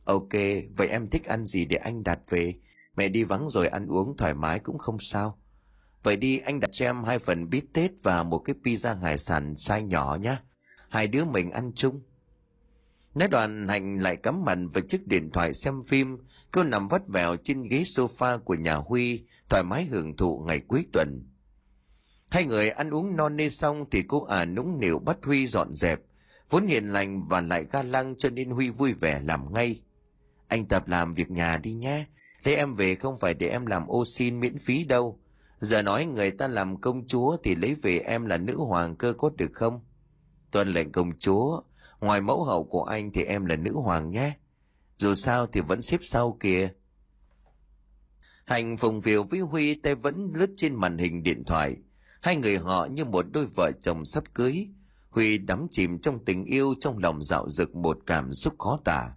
Ok, vậy em thích ăn gì để anh đặt về? Mẹ đi vắng rồi ăn uống thoải mái cũng không sao. Vậy đi anh đặt cho em hai phần bít tết và một cái pizza hải sản size nhỏ nhé. Hai đứa mình ăn chung. Nói đoàn hành lại cắm mặt vào chiếc điện thoại xem phim, cô nằm vắt vẻo trên ghế sofa của nhà Huy, thoải mái hưởng thụ ngày cuối tuần. Hai người ăn uống non nê xong thì cô à nũng nịu bắt Huy dọn dẹp, vốn hiền lành và lại ga lăng cho nên Huy vui vẻ làm ngay. Anh tập làm việc nhà đi nhé, Thế em về không phải để em làm ô xin miễn phí đâu. Giờ nói người ta làm công chúa thì lấy về em là nữ hoàng cơ có được không? Tuân lệnh công chúa, ngoài mẫu hậu của anh thì em là nữ hoàng nhé. Dù sao thì vẫn xếp sau kìa. Hành phùng phiều với Huy tay vẫn lướt trên màn hình điện thoại. Hai người họ như một đôi vợ chồng sắp cưới. Huy đắm chìm trong tình yêu trong lòng dạo dực một cảm xúc khó tả.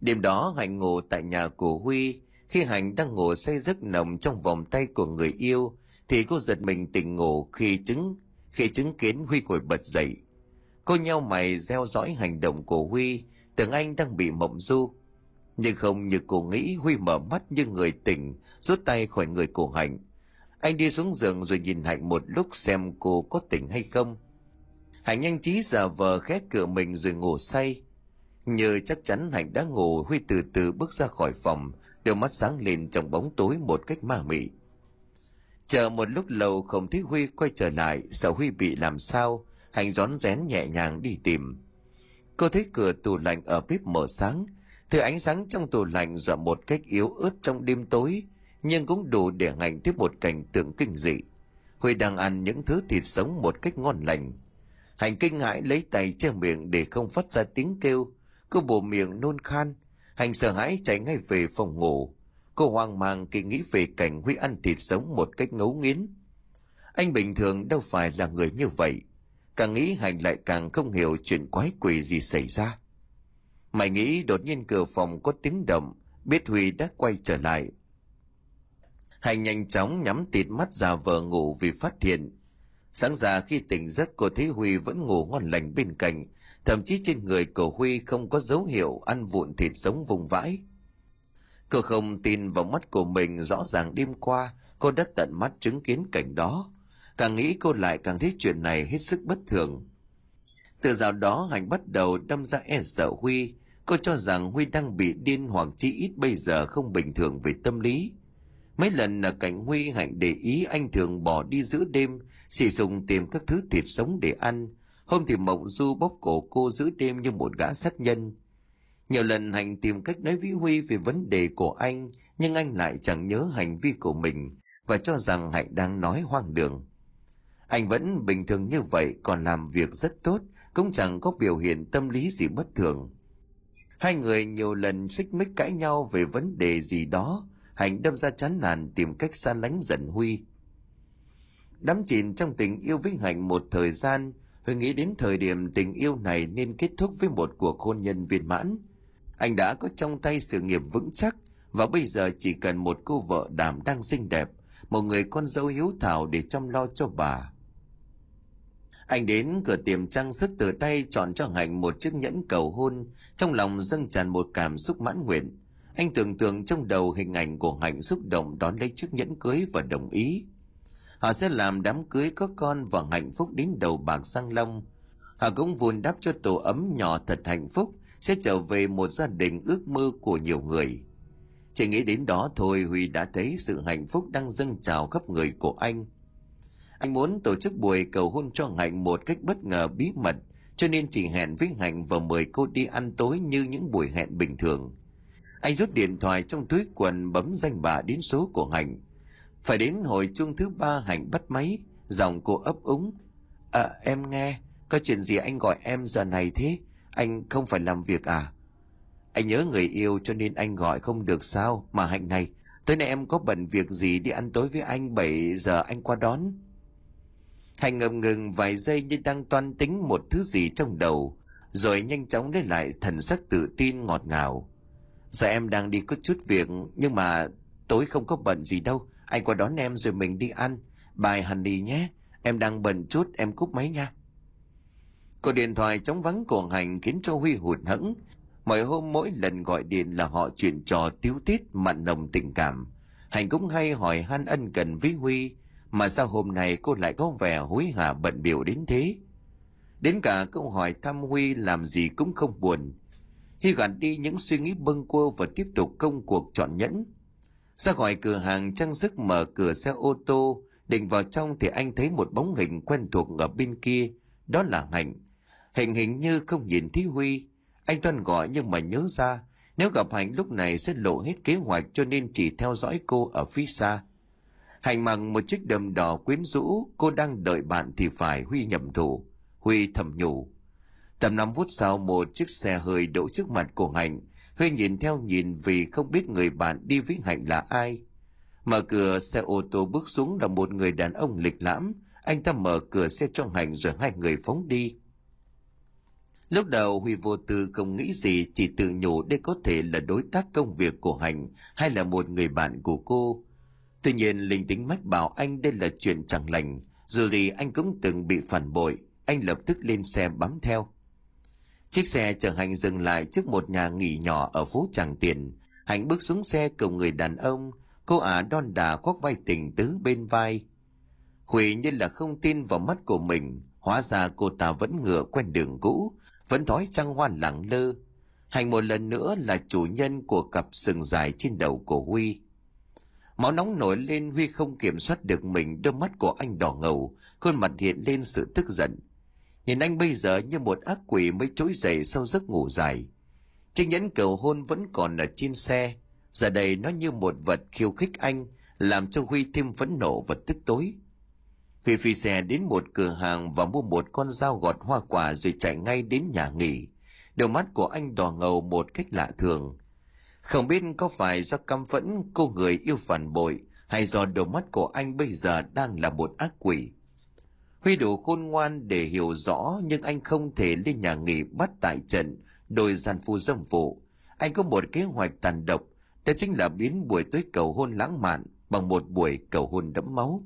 Đêm đó Hạnh ngủ tại nhà của Huy. Khi Hạnh đang ngủ say giấc nồng trong vòng tay của người yêu, thì cô giật mình tỉnh ngủ khi chứng khi chứng kiến Huy ngồi bật dậy. Cô nhau mày gieo dõi hành động của Huy, tưởng anh đang bị mộng du. Nhưng không như cô nghĩ Huy mở mắt như người tỉnh, rút tay khỏi người của Hạnh. Anh đi xuống giường rồi nhìn Hạnh một lúc xem cô có tỉnh hay không. Hạnh nhanh trí giả vờ khép cửa mình rồi ngủ say. Như chắc chắn Hạnh đã ngủ, Huy từ từ bước ra khỏi phòng, đôi mắt sáng lên trong bóng tối một cách ma mị. Chờ một lúc lâu không thấy Huy quay trở lại, sợ Huy bị làm sao, Hạnh rón rén nhẹ nhàng đi tìm. Cô thấy cửa tủ lạnh ở bếp mở sáng, thứ ánh sáng trong tủ lạnh dọa một cách yếu ớt trong đêm tối, nhưng cũng đủ để Hạnh tiếp một cảnh tượng kinh dị. Huy đang ăn những thứ thịt sống một cách ngon lành. Hạnh kinh hãi lấy tay che miệng để không phát ra tiếng kêu, Cô bổ miệng nôn khan, hành sợ hãi chạy ngay về phòng ngủ. Cô hoang mang khi nghĩ về cảnh Huy ăn thịt sống một cách ngấu nghiến. Anh bình thường đâu phải là người như vậy. Càng nghĩ Hành lại càng không hiểu chuyện quái quỷ gì xảy ra. Mày nghĩ đột nhiên cửa phòng có tiếng động, biết Huy đã quay trở lại. Hành nhanh chóng nhắm tịt mắt ra vờ ngủ vì phát hiện. Sáng ra khi tỉnh giấc cô thấy Huy vẫn ngủ ngon lành bên cạnh, thậm chí trên người của Huy không có dấu hiệu ăn vụn thịt sống vùng vãi. Cô không tin vào mắt của mình rõ ràng đêm qua cô đã tận mắt chứng kiến cảnh đó. Càng nghĩ cô lại càng thấy chuyện này hết sức bất thường. Từ dạo đó hạnh bắt đầu đâm ra e sợ Huy. Cô cho rằng Huy đang bị điên hoặc chí ít bây giờ không bình thường về tâm lý. Mấy lần là cảnh Huy Hạnh để ý anh thường bỏ đi giữa đêm, sử dụng tìm các thứ thịt sống để ăn, Hôm thì Mộng Du bóp cổ cô giữa đêm như một gã sát nhân. Nhiều lần hạnh tìm cách nói với Huy về vấn đề của anh, nhưng anh lại chẳng nhớ hành vi của mình và cho rằng Hạnh đang nói hoang đường. Anh vẫn bình thường như vậy còn làm việc rất tốt, cũng chẳng có biểu hiện tâm lý gì bất thường. Hai người nhiều lần xích mích cãi nhau về vấn đề gì đó, Hạnh đâm ra chán nản tìm cách xa lánh giận Huy. Đắm chìm trong tình yêu với Hạnh một thời gian, Huy nghĩ đến thời điểm tình yêu này nên kết thúc với một cuộc hôn nhân viên mãn. Anh đã có trong tay sự nghiệp vững chắc và bây giờ chỉ cần một cô vợ đảm đang xinh đẹp, một người con dâu hiếu thảo để chăm lo cho bà. Anh đến cửa tiệm trang sức từ tay chọn cho Hạnh một chiếc nhẫn cầu hôn, trong lòng dâng tràn một cảm xúc mãn nguyện. Anh tưởng tượng trong đầu hình ảnh của Hạnh xúc động đón lấy chiếc nhẫn cưới và đồng ý. Họ sẽ làm đám cưới có con và hạnh phúc đến đầu bạc sang long. Họ cũng vun đắp cho tổ ấm nhỏ thật hạnh phúc, sẽ trở về một gia đình ước mơ của nhiều người. Chỉ nghĩ đến đó thôi Huy đã thấy sự hạnh phúc đang dâng trào khắp người của anh. Anh muốn tổ chức buổi cầu hôn cho Hạnh một cách bất ngờ bí mật, cho nên chỉ hẹn với Hạnh và mời cô đi ăn tối như những buổi hẹn bình thường. Anh rút điện thoại trong túi quần bấm danh bà đến số của Hạnh. Phải đến hồi chuông thứ ba Hạnh bắt máy, giọng cô ấp úng. À, em nghe, có chuyện gì anh gọi em giờ này thế? Anh không phải làm việc à? Anh nhớ người yêu cho nên anh gọi không được sao mà Hạnh này. Tối nay em có bận việc gì đi ăn tối với anh 7 giờ anh qua đón. Thành ngập ngừng vài giây như đang toan tính một thứ gì trong đầu, rồi nhanh chóng lấy lại thần sắc tự tin ngọt ngào. Giờ em đang đi có chút việc, nhưng mà tối không có bận gì đâu. Anh qua đón em rồi mình đi ăn. Bài honey nhé. Em đang bận chút, em cúp máy nha. Cuộc điện thoại trống vắng của Hành khiến cho Huy hụt hẫng. Mỗi hôm mỗi lần gọi điện là họ chuyện trò tiếu tiết mặn nồng tình cảm. Hành cũng hay hỏi han ân cần với Huy, mà sao hôm nay cô lại có vẻ hối hả bận biểu đến thế? Đến cả câu hỏi thăm Huy làm gì cũng không buồn. Huy gạt đi những suy nghĩ bâng quơ và tiếp tục công cuộc chọn nhẫn. Ra khỏi cửa hàng trang sức mở cửa xe ô tô, định vào trong thì anh thấy một bóng hình quen thuộc ở bên kia, đó là Hạnh. Hình hình như không nhìn thấy Huy, anh toan gọi nhưng mà nhớ ra, nếu gặp Hạnh lúc này sẽ lộ hết kế hoạch cho nên chỉ theo dõi cô ở phía xa. Hành mặc một chiếc đầm đỏ quyến rũ, cô đang đợi bạn thì phải Huy nhầm thủ. Huy thầm nhủ. Tầm năm phút sau một chiếc xe hơi đậu trước mặt của Hạnh, Huy nhìn theo nhìn vì không biết người bạn đi với Hạnh là ai. Mở cửa xe ô tô bước xuống là một người đàn ông lịch lãm, anh ta mở cửa xe cho Hạnh rồi hai người phóng đi. Lúc đầu Huy vô tư không nghĩ gì chỉ tự nhủ đây có thể là đối tác công việc của Hạnh hay là một người bạn của cô. Tuy nhiên linh tính mách bảo anh đây là chuyện chẳng lành, dù gì anh cũng từng bị phản bội, anh lập tức lên xe bám theo. Chiếc xe chở Hạnh dừng lại trước một nhà nghỉ nhỏ ở phố Tràng Tiền. Hạnh bước xuống xe cùng người đàn ông, cô ả đon đà khoác vai tình tứ bên vai. Huy như là không tin vào mắt của mình, hóa ra cô ta vẫn ngựa quen đường cũ, vẫn thói trăng hoa lẳng lơ. Hạnh một lần nữa là chủ nhân của cặp sừng dài trên đầu của Huy. Máu nóng nổi lên Huy không kiểm soát được mình, đôi mắt của anh đỏ ngầu, khuôn mặt hiện lên sự tức giận. Nhìn anh bây giờ như một ác quỷ mới trỗi dậy sau giấc ngủ dài. Chiếc nhẫn cầu hôn vẫn còn ở trên xe. Giờ đây nó như một vật khiêu khích anh, làm cho Huy thêm phẫn nộ và tức tối. Huy phi xe đến một cửa hàng và mua một con dao gọt hoa quả rồi chạy ngay đến nhà nghỉ. Đôi mắt của anh đỏ ngầu một cách lạ thường. Không biết có phải do căm phẫn cô người yêu phản bội hay do đôi mắt của anh bây giờ đang là một ác quỷ. Huy đủ khôn ngoan để hiểu rõ nhưng anh không thể lên nhà nghỉ bắt tại trận đôi gian phu dâm phụ. Anh có một kế hoạch tàn độc, đó chính là biến buổi tối cầu hôn lãng mạn bằng một buổi cầu hôn đẫm máu.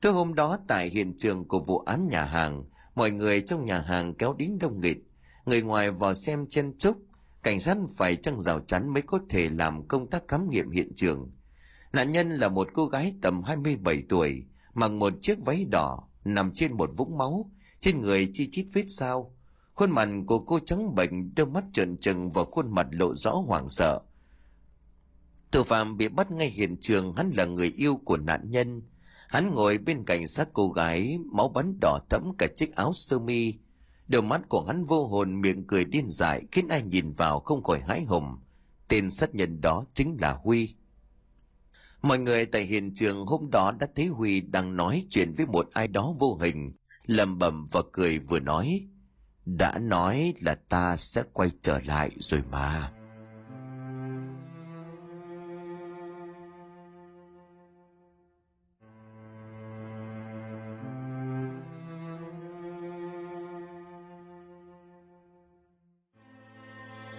Tối hôm đó tại hiện trường của vụ án nhà hàng, mọi người trong nhà hàng kéo đến đông nghịt. Người ngoài vào xem chen chúc, cảnh sát phải trăng rào chắn mới có thể làm công tác khám nghiệm hiện trường. Nạn nhân là một cô gái tầm 27 tuổi, mặc một chiếc váy đỏ, nằm trên một vũng máu, trên người chi chít vết sao. Khuôn mặt của cô trắng bệnh, đôi mắt trợn trừng và khuôn mặt lộ rõ hoảng sợ. Thủ phạm bị bắt ngay hiện trường hắn là người yêu của nạn nhân. Hắn ngồi bên cạnh xác cô gái, máu bắn đỏ thẫm cả chiếc áo sơ mi. Đôi mắt của hắn vô hồn miệng cười điên dại khiến ai nhìn vào không khỏi hãi hùng. Tên sát nhân đó chính là Huy. Mọi người tại hiện trường hôm đó đã thấy Huy đang nói chuyện với một ai đó vô hình, lầm bầm và cười vừa nói. Đã nói là ta sẽ quay trở lại rồi mà.